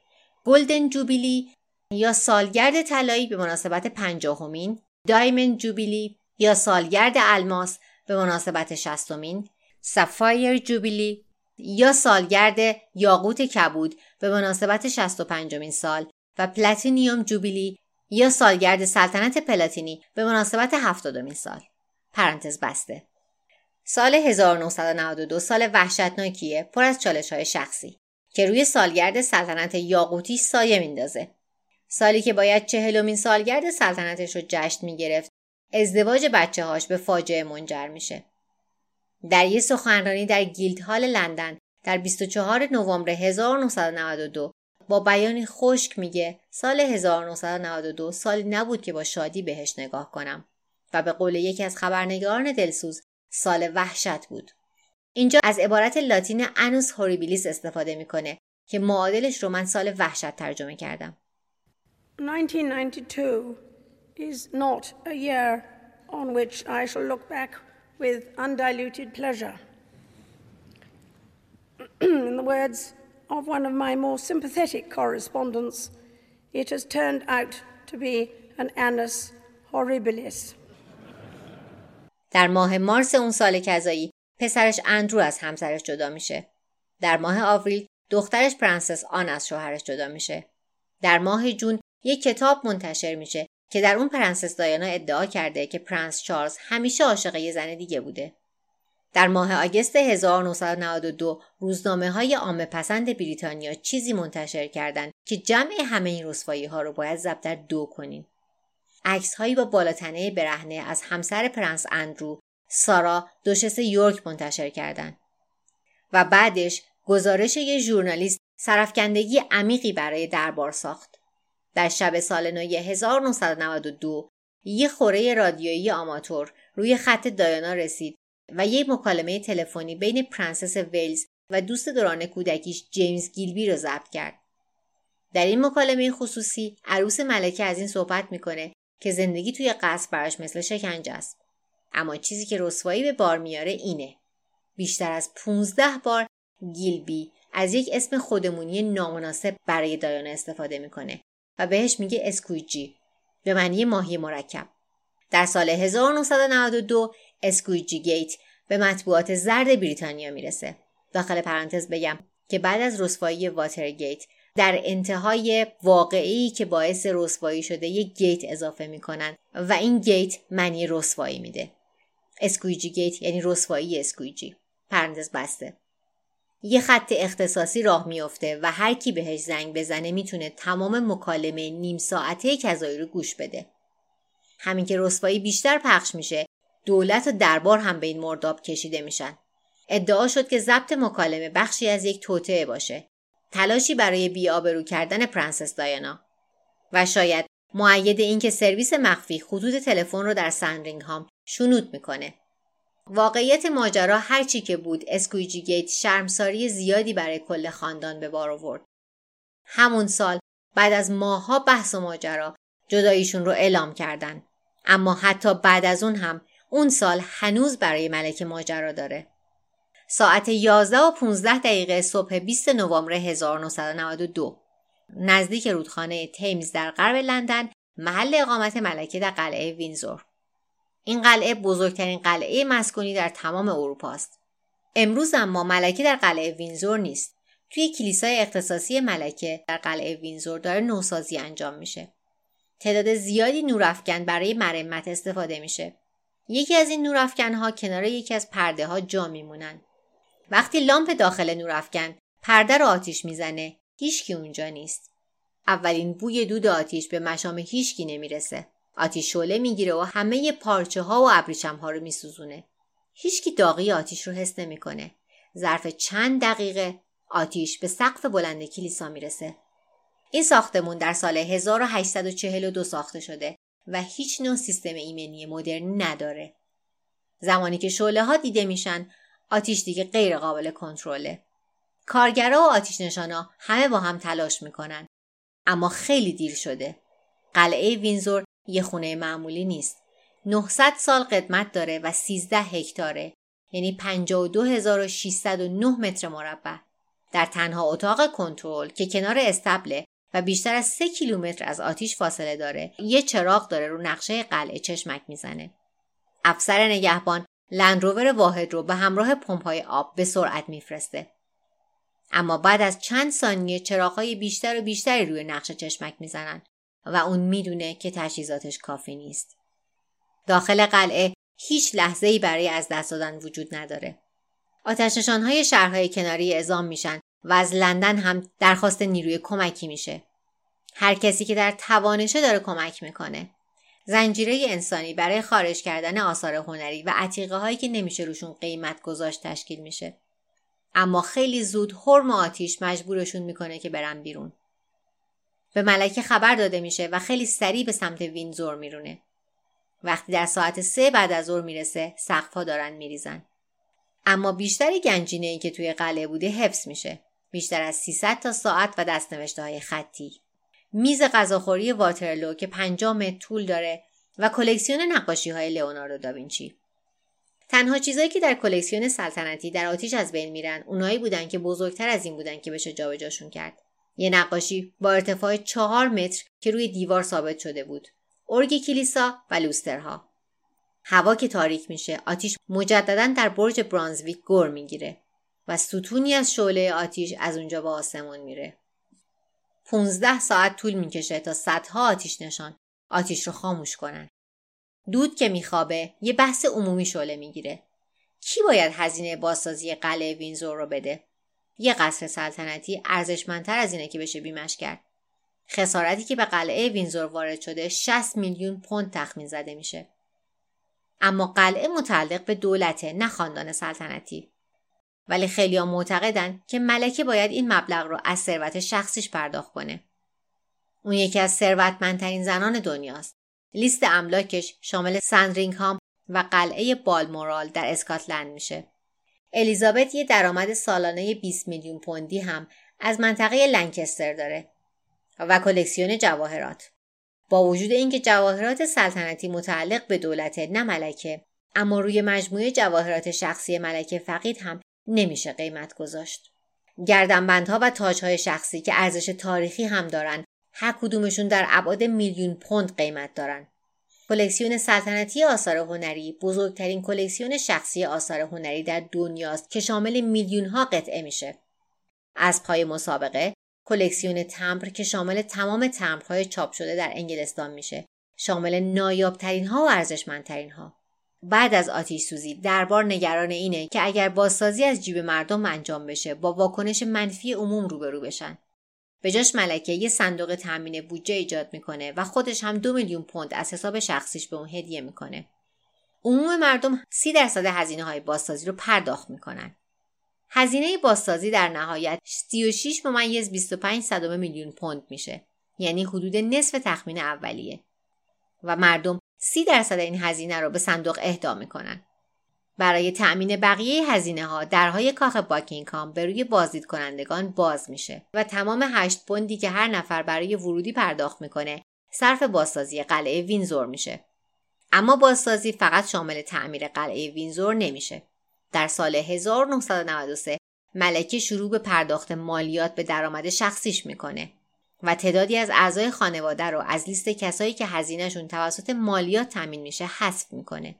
گلدن جوبیلی یا سالگرد طلایی به مناسبت پنجاهمین دایمن جوبیلی یا سالگرد الماس به مناسبت شستمین سفایر جوبیلی یا سالگرد یاقوت کبود به مناسبت 65 سال و پلاتینیوم جوبیلی یا سالگرد سلطنت پلاتینی به مناسبت 70 سال. پرانتز بسته. سال 1992 سال وحشتناکیه پر از چالش های شخصی که روی سالگرد سلطنت یاقوتی سایه میندازه. سالی که باید چهلمین سالگرد سلطنتش رو جشن می‌گرفت ازدواج بچه هاش به فاجعه منجر میشه در یک سخنرانی در گیلدهال لندن در 24 نوامبر 1992 با بیانی خشک میگه سال 1992 سالی نبود که با شادی بهش نگاه کنم و به قول یکی از خبرنگاران دلسوز سال وحشت بود. اینجا از عبارت لاتین انوس هوریبیلیس استفاده می‌کنه که معادلش رو من سال وحشت ترجمه کردم. 1992 is not a year on which I shall look back with undiluted pleasure. <clears throat> In the words of one of my more sympathetic correspondents, it has turned out to be an annus horribilis. در ماه مارس اون سال کذایی پسرش اندرو از همسرش جدا میشه. در ماه آوریل دخترش پرنسس آن از شوهرش جدا میشه. در ماه جون یک کتاب منتشر میشه که در اون پرنسس دایانا ادعا کرده که پرنس چارلز همیشه عاشق یه زن دیگه بوده. در ماه آگست 1992 روزنامه های عامه پسند بریتانیا چیزی منتشر کردند که جمع همه این رسوایی ها رو باید ضرب در دو کنیم. عکس هایی با بالاتنه برهنه از همسر پرنس اندرو سارا دوشس یورک منتشر کردند. و بعدش گزارش یه ژورنالیست سرافکندگی عمیقی برای دربار ساخت. در شب سال نو 1992 یه خوره رادیویی آماتور روی خط دایانا رسید و یک مکالمه تلفنی بین پرنسس ویلز و دوست دوران کودکیش جیمز گیلبی رو ضبط کرد. در این مکالمه خصوصی عروس ملکه از این صحبت می‌کنه که زندگی توی قصر براش مثل شکنجه است. اما چیزی که رسوایی به بار میاره اینه. بیشتر از 15 بار گیلبی از یک اسم خودمونی نامناسب برای دایانا استفاده می‌کنه و بهش میگه Squidgy به معنی ماهی مرکب. در سال 1992 Squidgy gate به مطبوعات زرد بریتانیا می‌رسه. داخل پرانتز بگم که بعد از رسوایی واترگیت در انتهای وقایعی که باعث رسوایی شده یک gate اضافه می‌کنن و این gate معنی رسوایی میده. Squidgy gate یعنی رسوایی Squidgy. پرانتز بسته. یه خط اختصاصی راه میافته و هر کی بهش زنگ بزنه می‌تونه تمام مکالمه نیم ساعته کذایی رو گوش بده. همین که رسوایی بیشتر پخش میشه دولت و دربار هم به این مرداب کشیده میشن. ادعا شد که ضبط مکالمه بخشی از یک توطئه باشه. تلاشی برای بی‌آبرو کردن پرنسس دایانا و شاید مؤید اینکه سرویس مخفی خطوط تلفن رو در سندرینگهام شنود می‌کنه. واقعیت ماجرا هرچی که بود Squidgy gate شرمساری زیادی برای کل خاندان به بار آورد. همون سال بعد از ماهها بحث و ماجرا جداییشون رو اعلام کردن. اما حتی بعد از اون هم اون سال هنوز برای ملکه ماجرا داره. ساعت 11 و 15 دقیقه صبح 20 نوامبر 1992 نزدیک رودخانه تیمز در غرب لندن محل اقامت ملکه در قلعه وینزور این قلعه بزرگترین قلعه مسکونی در تمام اروپا است. امروز اما ملکه در قلعه وینزور نیست. توی کلیسای اختصاصی ملکه در قلعه وینزور داره نوسازی انجام میشه. تعداد زیادی نورافکن برای مرمت استفاده میشه. یکی از این نورافکنها کنار یکی از پرده ها جا میمونن. وقتی لامپ داخل نورافکن پرده رو آتیش می‌زنه هیچکی اونجا نیست. اولین بوی دود آتیش به مشام هیچکی نمی‌رسه. آتیش شعله می‌گیره و همه پارچه ها و ابریشم ها رو میسوزونه هیچکی داغی آتیش رو حس نمی‌کنه ظرف چند دقیقه آتیش به سقف بلند کلیسا می‌رسه این ساختمون در سال 1842 ساخته شده و هیچ نوع سیستم ایمنی مدرنی نداره زمانی که شعله ها دیده میشن آتیش دیگه غیر قابل کنترله. کارگرا و آتیش نشانا همه با هم تلاش می‌کنن. اما خیلی دیر شده. قلعه وینزور یه خونه معمولی نیست. 900 سال قدمت داره و 13 هکتاره. یعنی 52609 متر مربع. در تنها اتاق کنترل که کنار استبله و بیشتر از 3 کیلومتر از آتیش فاصله داره یه چراغ داره رو نقشه قلعه چشمک می‌زنه افسر نگهبان لندروور واحد رو به همراه پمپای آب به سرعت میفرسته. اما بعد از چند ثانیه چراغهای بیشتر و بیشتری روی نقشه چشمک می‌زنن و اون می‌دونه که تجهیزاتش کافی نیست. داخل قلعه هیچ لحظه ای برای از دست دادن وجود نداره. های شهرهای کناری اعزام میشن و از لندن هم درخواست نیروی کمکی میشه. هر کسی که در توانشه داره کمک می‌کنه. زنجیره انسانی برای خارج کردن آثار هنری و عتیقه هایی که نمیشه روشون قیمت گذاشت تشکیل میشه. اما خیلی زود حرم آتیش مجبورشون می‌کنه که برن بیرون. به ملکه خبر داده میشه و خیلی سریع به سمت وینزور میرونه. وقتی در ساعت سه بعد از ظهر می‌رسه سقفها دارن میریزن. اما بیشتری گنجینه ای که توی قلعه بوده حفظ میشه. بیشتر از 300 تا ساعت و دستنوشته های خطی. میز غذاخوری واترلو که 50 متر طول داره و کلکسیون نقاشی های لئوناردو داوینچی تنها چیزایی که در کلکسیون سلطنتی در آتیش از بین میرن اونایی بودن که بزرگتر از این بودن که بشه جابجاشون کرد یه نقاشی با ارتفاع چهار متر که روی دیوار ثابت شده بود ارگ کلیسا و لوسترها هوا که تاریک میشه آتیش مجددا در برج برانزویک گر می‌گیره و ستونی از شعله آتیش از اونجا به آسمون میره 15 ساعت طول می‌کشه تا صدها آتیش نشان آتیش رو خاموش کنن. دود که میخوابه یه بحث عمومی شعله می‌گیره. کی باید هزینه بازسازی قلعه وینزور رو بده؟ یه قصر سلطنتی ارزشمندتر از اینه که بشه بیمش کرد. خسارتی که به قلعه وینزور وارد شده 60 میلیون پوند تخمین زده میشه. اما قلعه متعلق به دولته نه خاندان سلطنتی. ولی خیلی معتقدن که ملکه باید این مبلغ رو از ثروت شخصیش پرداخت کنه. اون یکی از ثروتمندترین زنان دنیاست. لیست املاکش شامل سندرینگهام، و قلعه بالمورال در اسکاتلند میشه. الیزابت یه درآمد سالانه 20 میلیون پوندی هم از منطقه لنکستر داره و کلکسیون جواهرات. با وجود اینکه جواهرات سلطنتی متعلق به دولت نه ملکه اما روی مجموعه جواهرات شخصی ملکه فقید هم نمیشه قیمت گذاشت. گردنبندها و تاجهای شخصی که ارزش تاریخی هم دارن هر کدومشون در ابعاد میلیون پوند قیمت دارن. کلکسیون سلطنتی آثار هنری بزرگترین کلکسیون شخصی آثار هنری در دنیاست که شامل میلیون ها قطعه میشه. از پای مسابقه کلکسیون تمبر که شامل تمام تمبرهای چاپ شده در انگلستان میشه. شامل نایابترین ها و ارزشمندترین ها. بعد از آتیش سوزی دربار نگران اینه که اگر بازسازی از جیب مردم انجام بشه با واکنش منفی عموم روبرو بشن به جاش ملکه یه صندوق تامین بودجه ایجاد می‌کنه و خودش هم دو میلیون پوند از حساب شخصیش به اون هدیه می‌کنه. عموم مردم سی درصد هزینه های بازسازی رو پرداخت می‌کنن. هزینه بازسازی در نهایت 36 ممیز 25 صدم میلیون پوند میشه. یعنی حدود نصف تخمین اولیه. و مردم سی درصد این هزینه رو به صندوق اهدا می‌کنن. برای تأمین بقیه هزینه ها درهای کاخ باکینگهام به روی بازدید کنندگان باز میشه و تمام هشت پوندی که هر نفر برای ورودی پرداخت می‌کنه صرف بازسازی قلعه وینزور میشه. اما بازسازی فقط شامل تعمیر قلعه وینزور نمیشه. در سال 1993 ملکه شروع به پرداخت مالیات به درآمد شخصیش می‌کنه و تعدادی از اعضای خانواده رو از لیست کسایی که هزینهشون توسط مالیات تامین میشه حذف می‌کنه.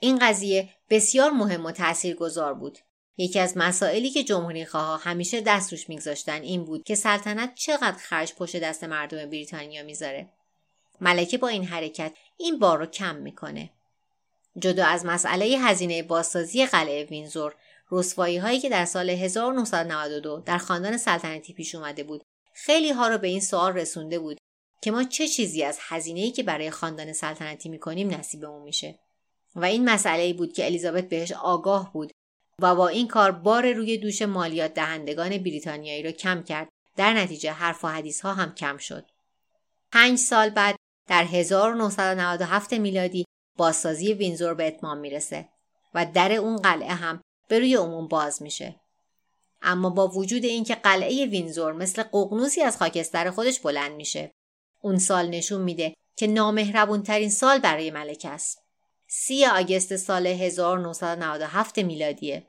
این قضیه بسیار مهم و گذار بود. یکی از مسائلی که جمهوری خواه همیشه دست روش میگذاشتن این بود که سلطنت چقدر خرج پشت دست مردم بریتانیا می‌ذاره. ملکه با این حرکت این بار رو کم می‌کنه. جدا از مسئله هزینه بازسازی قلعه وینزور، رسوایی هایی که در سال 1992 در خاندان سلطنتی پیش اومده بود خیلی ها رو به این سوال رسونده بود که ما چه چیزی از هزینه‌ای که برای خاندان سلطنتی می‌کنیم نصیبمون میشه و این مسئله بود که الیزابت بهش آگاه بود و با این کار بار روی دوش مالیات دهندگان بریتانیایی رو کم کرد. در نتیجه حرف و حدیث ها هم کم شد. پنج سال بعد در 1997 میلادی بازسازی وینزور به اتمام می‌رسه و در اون قلعه هم به روی عموم باز میشه. اما با وجود اینکه قلعه وینزور مثل ققنوسی از خاکستر خودش بلند میشه اون سال نشون میده که نامهربون ترین سال برای ملک است. سی آگست سال 1997 میلادیه.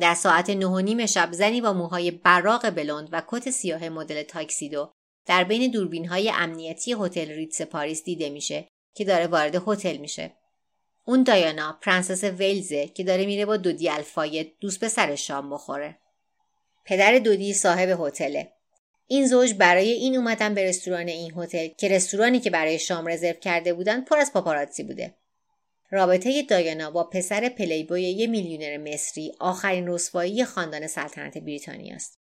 در ساعت نه و نیم شب زنی با موهای براق بلند و کت سیاه مدل تاکسیدو در بین دوربین های امنیتی هتل ریتس پاریس دیده میشه که داره وارد هتل میشه. اون دایانا پرنسس ویلزه که داره میره با دودی الفاید دوست پسرش شام بخوره. پدر دودی صاحب هتله. این زوج برای این اومدن به رستوران این هتل که رستورانی که برای شام رزرو کرده بودن پر از پاپاراتزی بوده. رابطه دایانا با پسر پلیبوی یه میلیونر مصری آخرین رسوایی خاندان سلطنت بریتانیا است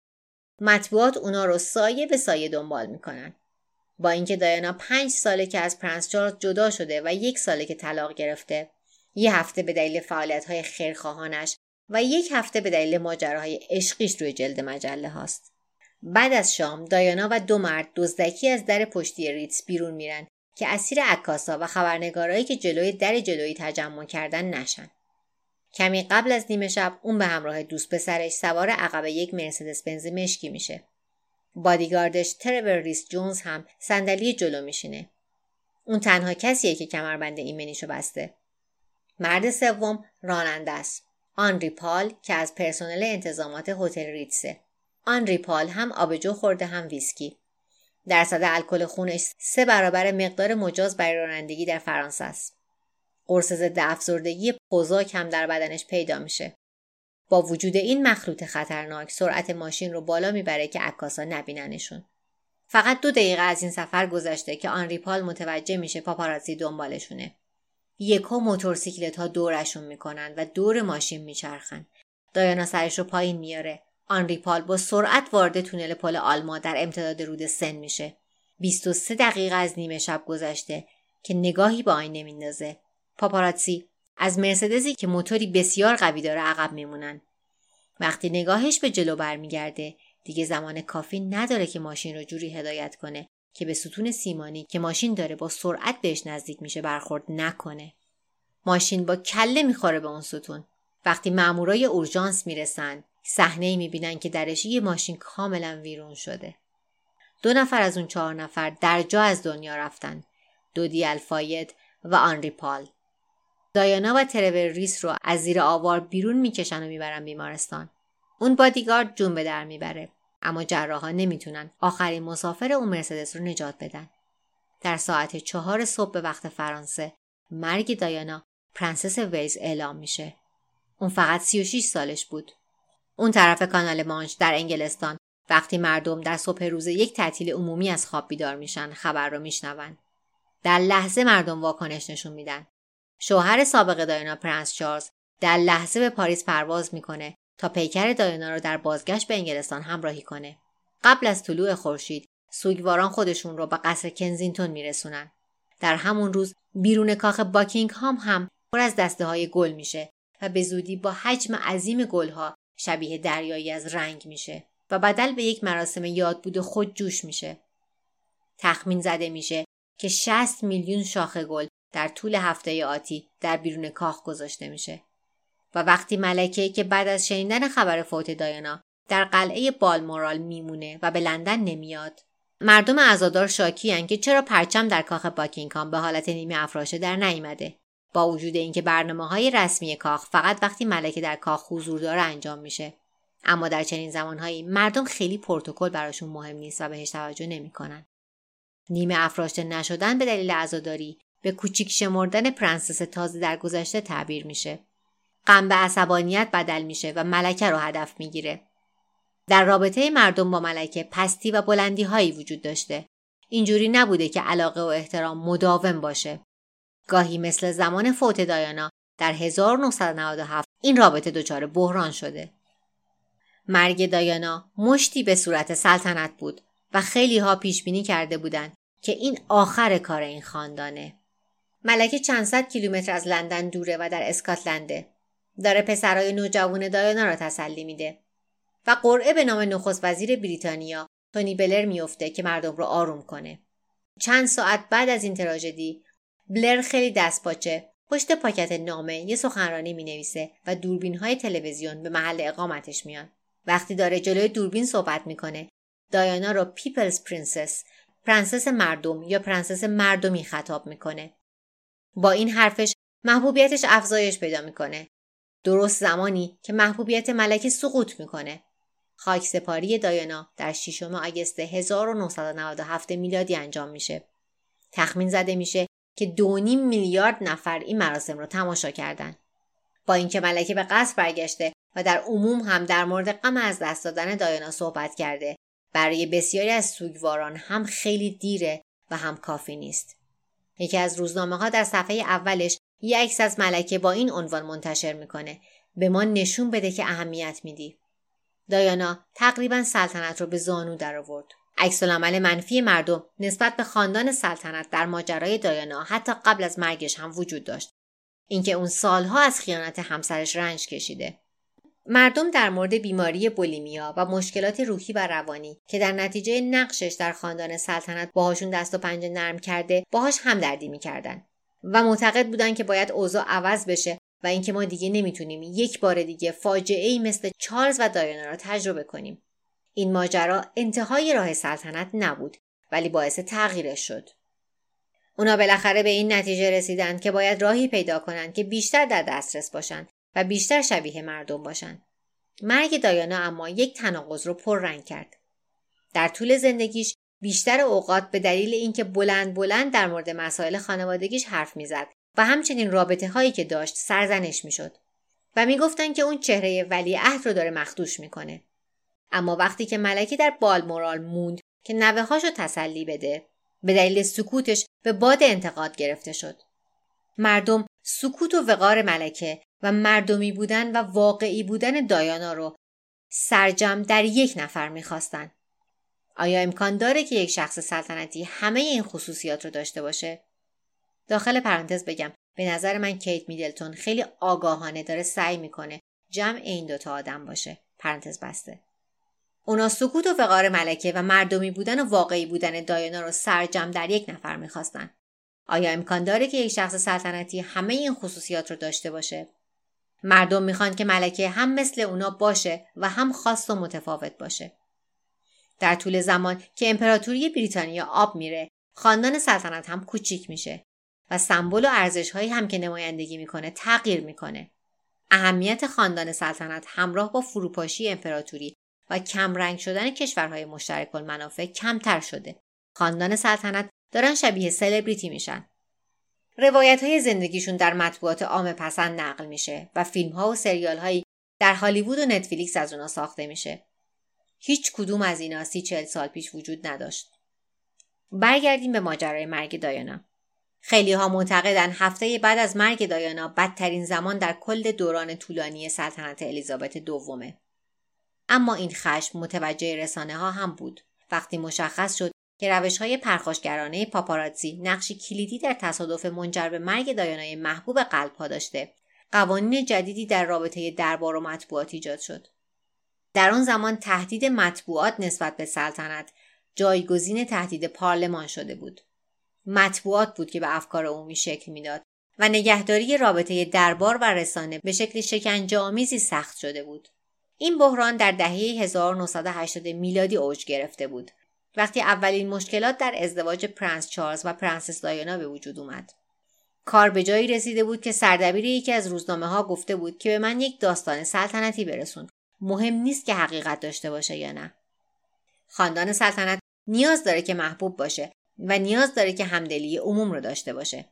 مطبوعات اونا رو سایه به سایه دنبال می‌کنن با اینکه دایانا پنج ساله که از پرنس چارلز جدا شده و یک ساله که طلاق گرفته یه هفته به دلیل فعالیت های خیرخواهانش و یک هفته به دلیل ماجراهای عشقیش روی جلد مجله هاست. بعد از شام دایانا و دو مرد دزدکی از در پشتی ریتس بیرون میرن که اسیر عکاسا و خبرنگارایی که جلوی در جلویی تجمع کردن نشن. کمی قبل از نیمه شب اون به همراه دوست پسرش سوار عقب یک مرسدس بنز مشکی میشه. بادیگاردش ترور ریس جونز هم صندلی جلو میشینه. اون تنها کسیه که کمربند ایمنیشو بسته. مرد سوم راننده است. آنری پال که از پرسنل انتظامات هتل ریتسه آنری پال هم آبجو خورده هم ویسکی درصد الکل خونش سه برابر مقدار مجاز برای رانندگی در فرانسه است. قرص ضد افزردگی پوزاک هم در بدنش پیدا میشه. با وجود این مخلوط خطرناک سرعت ماشین رو بالا می‌بره که عکاسا نبیننشون. فقط دو دقیقه از این سفر گذشته که آنری پال متوجه میشه پاپارازی دنبالشونه. یکو موتورسیکلت ها دورشون می‌کنن و دور ماشین میچرخن. دایانا سرش رو پایین میاره. آنری پال با سرعت وارد تونل پل آلما در امتداد رود سن میشه. 23 دقیقه از نیمه شب گذشته که نگاهی به آینه میندازه. پاپاراتسی از مرسدسی که موتوری بسیار قوی داره عقب میمونن. وقتی نگاهش به جلو برمیگرده دیگه زمان کافی نداره که ماشین رو جوری هدایت کنه که به ستون سیمانی که ماشین داره با سرعت بهش نزدیک میشه برخورد نکنه. ماشین با کله می‌خوره به اون ستون. وقتی مامورای اورژانس می‌رسن صحنه ای می‌بینن که درش یه ماشین کاملا ویرون شده. دو نفر از اون چهار نفر در جا از دنیا رفتن. دودی الفاید و آنری پال. دایانا و ترور ریس رو از زیر آوار بیرون می‌کشن و می‌برن بیمارستان. اون بادیگارد جون به در می‌بره. اما جراحا نمی‌تونن. آخرین مسافر اون مرسدس رو نجات بدن. در ساعت چهار صبح به وقت فرانسه مرگ دایانا پرنسس ولز اعلام میشه. اون فقط 36 سالش بود. اون طرف کانال مانش در انگلستان. وقتی مردم در صبح روز یک تعطیل عمومی از خواب بیدار میشن خبر رو میشنون. در لحظه مردم واکنش نشون میدن. شوهر سابق دایانا پرنس چارلز در لحظه به پاریس پرواز می‌کنه تا پیکر دایانا رو در بازگشت به انگلستان همراهی کنه. قبل از طلوع خورشید سوگواران خودشون رو به قصر کنزینتون میرسونن. در همون روز بیرون کاخ باکینگهام هم پر از دسته های گل میشه و به زودی با حجم عظیم گلها شبیه دریایی از رنگ میشه و بدل به یک مراسم یاد بوده خود جوش میشه. تخمین زده میشه که 60 میلیون شاخه گل در طول هفته آتی در بیرون کاخ گذاشته میشه. و وقتی ملکه که بعد از شنیدن خبر فوت دایانا در قلعه بالمورال میمونه و به لندن نمیاد مردم عزادار شاکی که چرا پرچم در کاخ باکینگهام به حالت نیمه افراشته در نیامده با وجود اینکه برنامه های رسمی کاخ فقط وقتی ملکه در کاخ حضور داره انجام میشه. اما در چنین زمانهایی مردم خیلی پروتکل براشون مهم نیست و بهش توجه نمی‌کنن. نیمه افراشته نشدن به دلیل عزاداری به کوچیک شمردن پرنسس تازه در گذشته تعبیر میشه. غم به عصبانیت بدل میشه و ملکه رو هدف می‌گیره. در رابطه مردم با ملکه پستی و بلندی هایی وجود داشته. اینجوری نبوده که علاقه و احترام مداوم باشه. گاهی مثل زمان فوت دایانا در 1997 این رابطه دچار بحران شده. مرگ دایانا مشتی به صورت سلطنت بود و خیلی ها پیش بینی کرده بودند که این آخر کار این خاندانه. ملکه چند صد کیلومتر از لندن دوره و در اسکاتلنده. داره پسرای نوجوان دایانا را تسلی میده و قرعه به نام نخست وزیر بریتانیا تونی بلر میفته که مردم رو آروم کنه. چند ساعت بعد از این تراژدی بلر خیلی دست پاچه پشت پاکت نامه یه سخنرانی می نویسه و دوربین های تلویزیون به محل اقامتش میان. وقتی داره جلوی دوربین صحبت می‌کنه دایانا رو People's Princess پرنسس مردم یا پرنسس مردمی خطاب می‌کنه. با این حرفش محبوبیتش افزایش پیدا می‌کنه. درست زمانی که محبوبیت ملکه سقوط می‌کنه. خاک سپاری دایانا در 6 آگست 1997 میلادی انجام میشه. تخمین زده میشه که دونیم میلیارد نفر این مراسم را تماشا کردند. با اینکه ملکه به قصر برگشته و در عموم هم در مورد غم از دست دادن دایانا صحبت کرده برای بسیاری از سوگواران هم خیلی دیره و هم کافی نیست. یکی از روزنامه ها در صفحه اولش یک عکس از ملکه با این عنوان منتشر می‌کنه. به ما نشون بده که اهمیت میدی. دایانا تقریبا سلطنت رو به زانو در آورد عکسالعمل منفی مردم نسبت به خاندان سلطنت در ماجرای دایانا حتی قبل از مرگش هم وجود داشت. اینکه اون سالها از خیانت همسرش رنج کشیده. مردم در مورد بیماری بولیمیا و مشکلات روحی و روانی که در نتیجه نقشش در خاندان سلطنت باهاشون دست و پنجه نرم کرده باهاش همدردی می‌کردن. و معتقد بودن که باید اوضاع عوض بشه و اینکه ما دیگه نمی‌تونیم یک بار دیگه فاجعه ای مثل چارلز و دایانا را تجربه کنیم. این ماجرا انتهای راه سلطنت نبود ولی باعث تغییرش شد. اونا بالاخره به این نتیجه رسیدند که باید راهی پیدا کنند که بیشتر در دسترس باشند و بیشتر شبیه مردم باشند. مرگ دایانا اما یک تناقض رو پررنگ کرد. در طول زندگیش بیشتر اوقات به دلیل اینکه بلند بلند در مورد مسائل خانوادگیش حرف می‌زد و همچنین رابطه هایی که داشت سرزنش می‌شد و می‌گفتند که اون چهره ولیعهد رو داره مخدوش می‌کنه. اما وقتی که ملکه در بالمورال موند که نوه هاشو تسلی بده به دلیل سکوتش به باد انتقاد گرفته شد. مردم سکوت و وقار ملکه و مردمی بودن و واقعی بودن دایانا رو سرجم در یک نفر می‌خواستن. آیا امکان داره که یک شخص سلطنتی همه این خصوصیات رو داشته باشه؟ داخل پرانتز بگم به نظر من کیت میدلتون خیلی آگاهانه داره سعی می‌کنه جمع این دوتا آدم باشه. پرانتز بسته. اونا سکوت و وقار ملکه و مردمی بودن و واقعی بودن دایانا رو سرجم در یک نفر می‌خواستن. آیا امکان داره که یک شخص سلطنتی همه این خصوصیات رو داشته باشه؟ مردم می‌خوان که ملکه هم مثل اونا باشه و هم خاص و متفاوت باشه. در طول زمان که امپراتوری بریتانیا آب میره، خاندان سلطنت هم کوچیک میشه و سمبل و ارزش هایی هم که نمایندگی می‌کنه تغییر می‌کنه. اهمیت خاندان سلطنت همراه با فروپاشی امپراتوری و کمرنگ شدن کشورهای مشترک المنافع کمتر شده. خاندان سلطنت دارن شبیه سلبریتی میشن. روایت های زندگیشون در مطبوعات عام پسند نقل میشه و فیلم ها و سریال هایی در هالیوود و نتفلیکس از اونا ساخته میشه. هیچ کدوم از اینا سی چل سال پیش وجود نداشت. برگردیم به ماجرای مرگ دایانا. خیلی ها معتقدن هفته بعد از مرگ دایانا بدترین زمان در کل دوران طولانی سلطنت الیزابت دومه. اما این خشم متوجه رسانه ها هم بود. وقتی مشخص شد که روش های پرخاشگرانه پاپاراتزی نقشی کلیدی در تصادف منجر به مرگ دایانای محبوب قلب ها داشته قوانین جدیدی در رابطه دربار و مطبوعات ایجاد شد. در آن زمان تهدید مطبوعات نسبت به سلطنت جایگزین تهدید پارلمان شده بود. مطبوعات بود که به افکار عمومی شکل می‌داد و نگهداری رابطه دربار و رسانه به شکل شکنجه آمیزی سخت شده بود. این بحران در دهه 1980 میلادی اوج گرفته بود. وقتی اولین مشکلات در ازدواج پرنس چارلز و پرنسس دایانا به وجود اومد. کار به جایی رسیده بود که سردبیر یکی از روزنامه ها گفته بود که به من یک داستان سلطنتی برسون. مهم نیست که حقیقت داشته باشه یا نه. خاندان سلطنت نیاز داره که محبوب باشه و نیاز داره که همدلی عموم رو داشته باشه.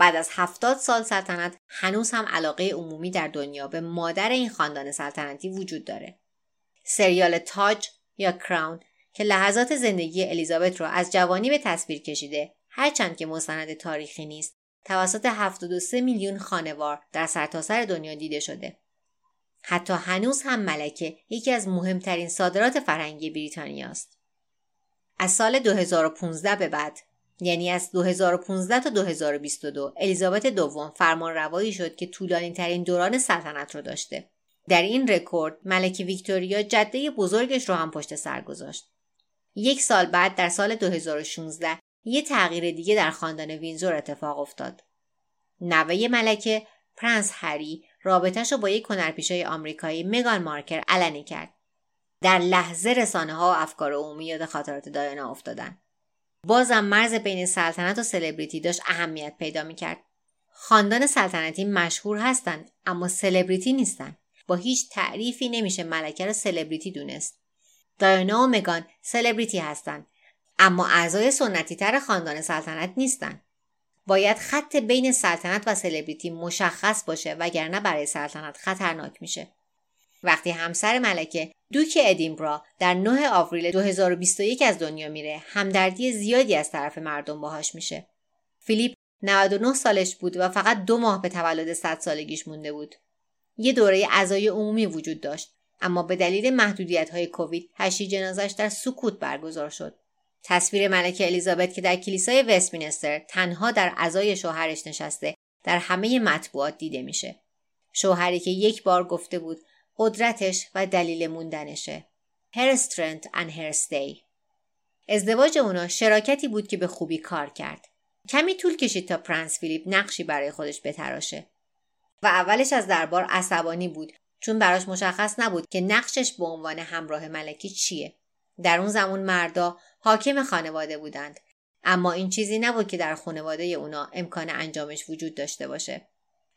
بعد از هفتاد سال سلطنت هنوز هم علاقه عمومی در دنیا به مادر این خاندان سلطنتی وجود داره. سریال تاج یا کراون که لحظات زندگی الیزابت را از جوانی به تصویر کشیده هرچند که مستند تاریخی نیست توسط 73 میلیون خانوار در سرتاسر سر دنیا دیده شده. حتی هنوز هم ملکه یکی از مهمترین صادرات فرهنگی بریتانیا است از سال 2015 به بعد یعنی از 2015 تا 2022 الیزابت دوم فرمان روایی شد که طولانی ترین دوران سلطنت رو داشته در این رکورد ملکه ویکتوریا جده بزرگش رو هم پشت سر گذاشت یک سال بعد در سال 2016 یه تغییر دیگه در خاندان وینزور اتفاق افتاد. نوه ملکه پرنس هری رابطهش رو با یک هنرپیشه آمریکایی مگان مارکل علنی کرد. در لحظه رسانه ها و افکار عمومی یاد خاطرات دایانا افتادن. بازم مرز بین سلطنت و سلبریتی داشت اهمیت پیدا می‌کرد. خاندان سلطنتی مشهور هستند اما سلبریتی نیستن. با هیچ تعریفی نمیشه ملکه رو سلبریتی دونست. دایانا و مگان سلبریتی هستند اما اعضای سنتی تر خاندان سلطنت نیستند. باید خط بین سلطنت و سلبریتی مشخص باشه وگرنه برای سلطنت خطرناک میشه. وقتی همسر ملکه دوک ادینبرا در 9 آوریل 2021 از دنیا میره همدردی زیادی از طرف مردم باهاش میشه. فیلیپ 99 سالش بود و فقط دو ماه به تولد 100 سالگیش مونده بود. یه دوره اعضای عمومی وجود داشت اما به دلیل محدودیت های کووید هشی جنازش در سکوت برگزار شد. تصویر ملکه الیزابت که در کلیسای وستمینستر تنها در عزای شوهرش نشسته در همه مطبوعات دیده میشه. شوهری که یک بار گفته بود قدرتش و دلیل موندنشه. Her strength and her stay. ازدواج اونا شراکتی بود که به خوبی کار کرد. کمی طول کشید تا پرنس فیلیپ نقشی برای خودش بتراشه. و اولش از دربار عصبانی بود چون براش مشخص نبود که نقشش به عنوان همراه ملکی چیه. در اون زمان مردا حاکم خانواده بودند اما این چیزی نبود که در خانواده اونا امکان انجامش وجود داشته باشه.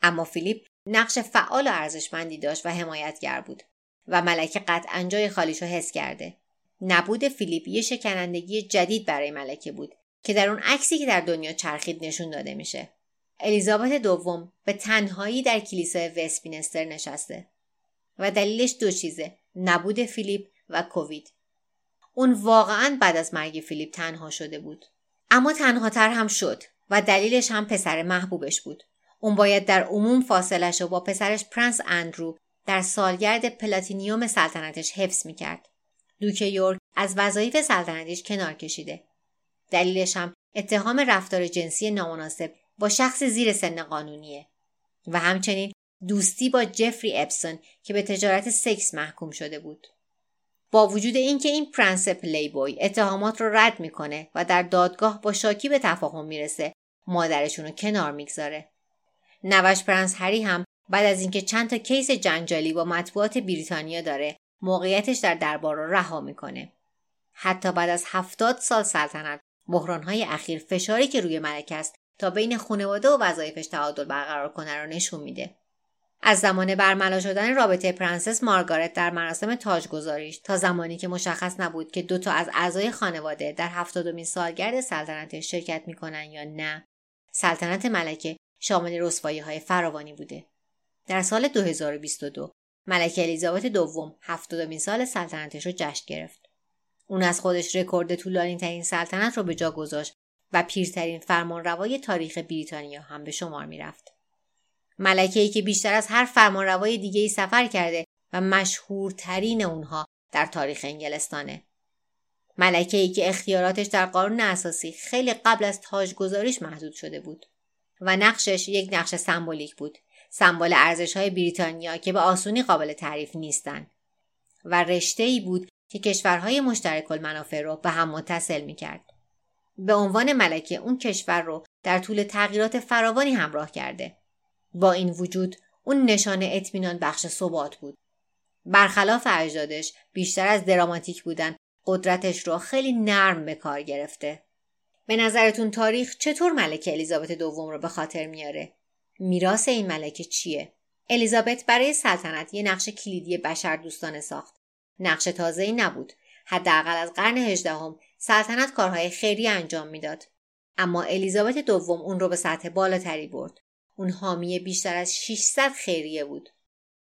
اما فیلیپ نقش فعال و ارزشمندی داشت و حمایتگر بود و ملکه قطعا جای خالیش رو حس کرده. نبود فیلیپ یه شکنندگی جدید برای ملکه بود که در اون عکسی که در دنیا چرخید نشون داده میشه. الیزابت دوم به تنهایی در کلیسای وستمینستر نشسته و دلیلش دو چیزه نبود فیلیپ و کووید اون واقعا بعد از مرگ فیلیپ تنها شده بود اما تنها تر هم شد و دلیلش هم پسر محبوبش بود اون باید در عموم فاصلش رو با پسرش پرنس اندرو در سالگرد platinum سلطنتش حفظ می‌کرد. دوک یورک از وظایف سلطنتیش کنار کشیده. دلیلش هم اتهام رفتار جنسی نامناسب با شخص زیر سن قانونیه. و همچنین دوستی با جفری اپستین که به تجارت سکس محکوم شده بود. با وجود اینکه این پرنس پلی بوی اتهامات رو رد می‌کنه و در دادگاه با شاکی به تفاهم می‌رسه مادرشون رو کنار می‌گذاره. نوه‌ش پرنس هری هم بعد از اینکه چند تا case جنجالی با مطبوعات بریتانیا داره موقعیتش در دربار رو رها می‌کنه. حتی بعد از هفتاد سال سلطنت بحرانهای اخیر فشاری که روی ملکه است تا بین خانواده و وظایفش تعادل برقرار کنه رو نشون میده. از زمان برملا شدن رابطه پرنسس مارگارت در مراسم تاجگذاریش تا زمانی که مشخص نبود که دو تا از اعضای خانواده در هفتادمین سالگرد سلطنتش شرکت می‌کنن یا نه سلطنت ملکه شامل رسوایی های فراوانی بوده در سال 2022 ملکه الیزابت دوم هفتادمین سال سلطنتش رو جشن گرفت اون از خودش رکورد طولانی ترین سلطنت رو به جا گذاشت و پیرترین فرمانروای تاریخ بریتانیا هم به شمار می‌رفت. ملکه ای که بیشتر از هر فرمانروای دیگه ای سفر کرده و مشهورترین اونها در تاریخ انگلستانه. ملکه ای که اختیاراتش در قانون اساسی خیلی قبل از تاجگذاریش محدود شده بود و نقشش یک نقش سمبولیک بود سمبل ارزش های بریتانیا که به آسونی قابل تعریف نیستند و رشته ای بود که کشورهای مشترک المنافع رو به هم متصل می کرد. به عنوان ملکه اون کشور رو در طول تغییرات فراوانی همراه کرده. با این وجود اون نشان اطمینان بخش ثبات بود. برخلاف اجدادش بیشتر از دراماتیک بودن قدرتش رو خیلی نرم به کار گرفته. به نظرتون تاریخ چطور ملکه الیزابت دوم رو به خاطر میاره؟ میراث این ملکه چیه؟ الیزابت برای سلطنت یه نقش کلیدی بشر دوستانه ساخت. نقش تازه‌ای نبود. حداقل از قرن هجدهم سلطنت کارهای خیری انجام می‌داد. اما الیزابت دوم اون رو به سطح بالاتری برد. اون حامی بیشتر از 600 خیریه بود.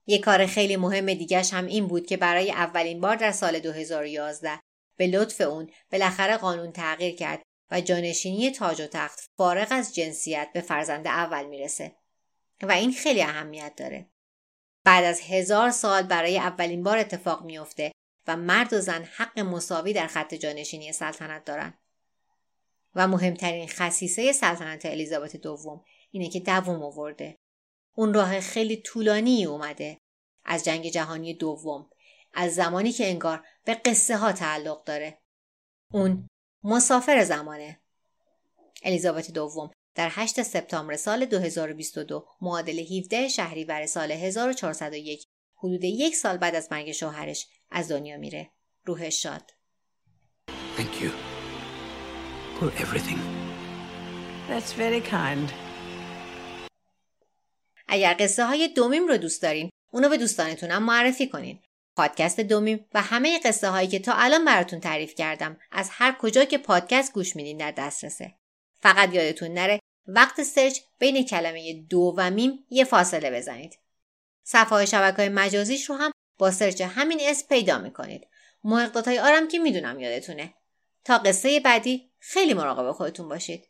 یک کار خیلی مهم دیگرش هم این بود که برای اولین بار در سال 2011 به لطف اون بالاخره قانون تغییر کرد و جانشینی تاج و تخت فارغ از جنسیت به فرزند اول می‌رسه و این خیلی اهمیت داره. بعد از هزار سال برای اولین بار اتفاق میافته و مرد و زن حق مساوی در خط جانشینی سلطنت دارن. و مهمترین خصیصه سلطنت الیزابت دوم اینه که دوم آورده. اون راه خیلی طولانی اومده از جنگ جهانی دوم از زمانی که انگار به قصه ها تعلق داره. اون مسافر زمانه. الیزابت دوم در 8 سپتامبر سال 2022 معادل 17 شهریور سال 1401 حدود یک سال بعد از مرگ شوهرش از دنیا میره. روحش شاد. Thank you for everything. That's very kind. اگر قصه های دومیم رو دوست دارین اونو به دوستانتونم معرفی کنین. پادکست دومیم و همه قصه هایی که تا الان براتون تعریف کردم از هر کجا که پادکست گوش میدین در دسترسه. فقط یادتون نره وقت سرچ بین کلمه دو و میم یه فاصله بزنید. صفحه شبکه های مجازیش رو هم با سرچ همین اسم پیدا می‌کنید. محققات های آرم که می‌دونم یادتونه. تا قصه بعدی خیلی مراقب خودتون باشید.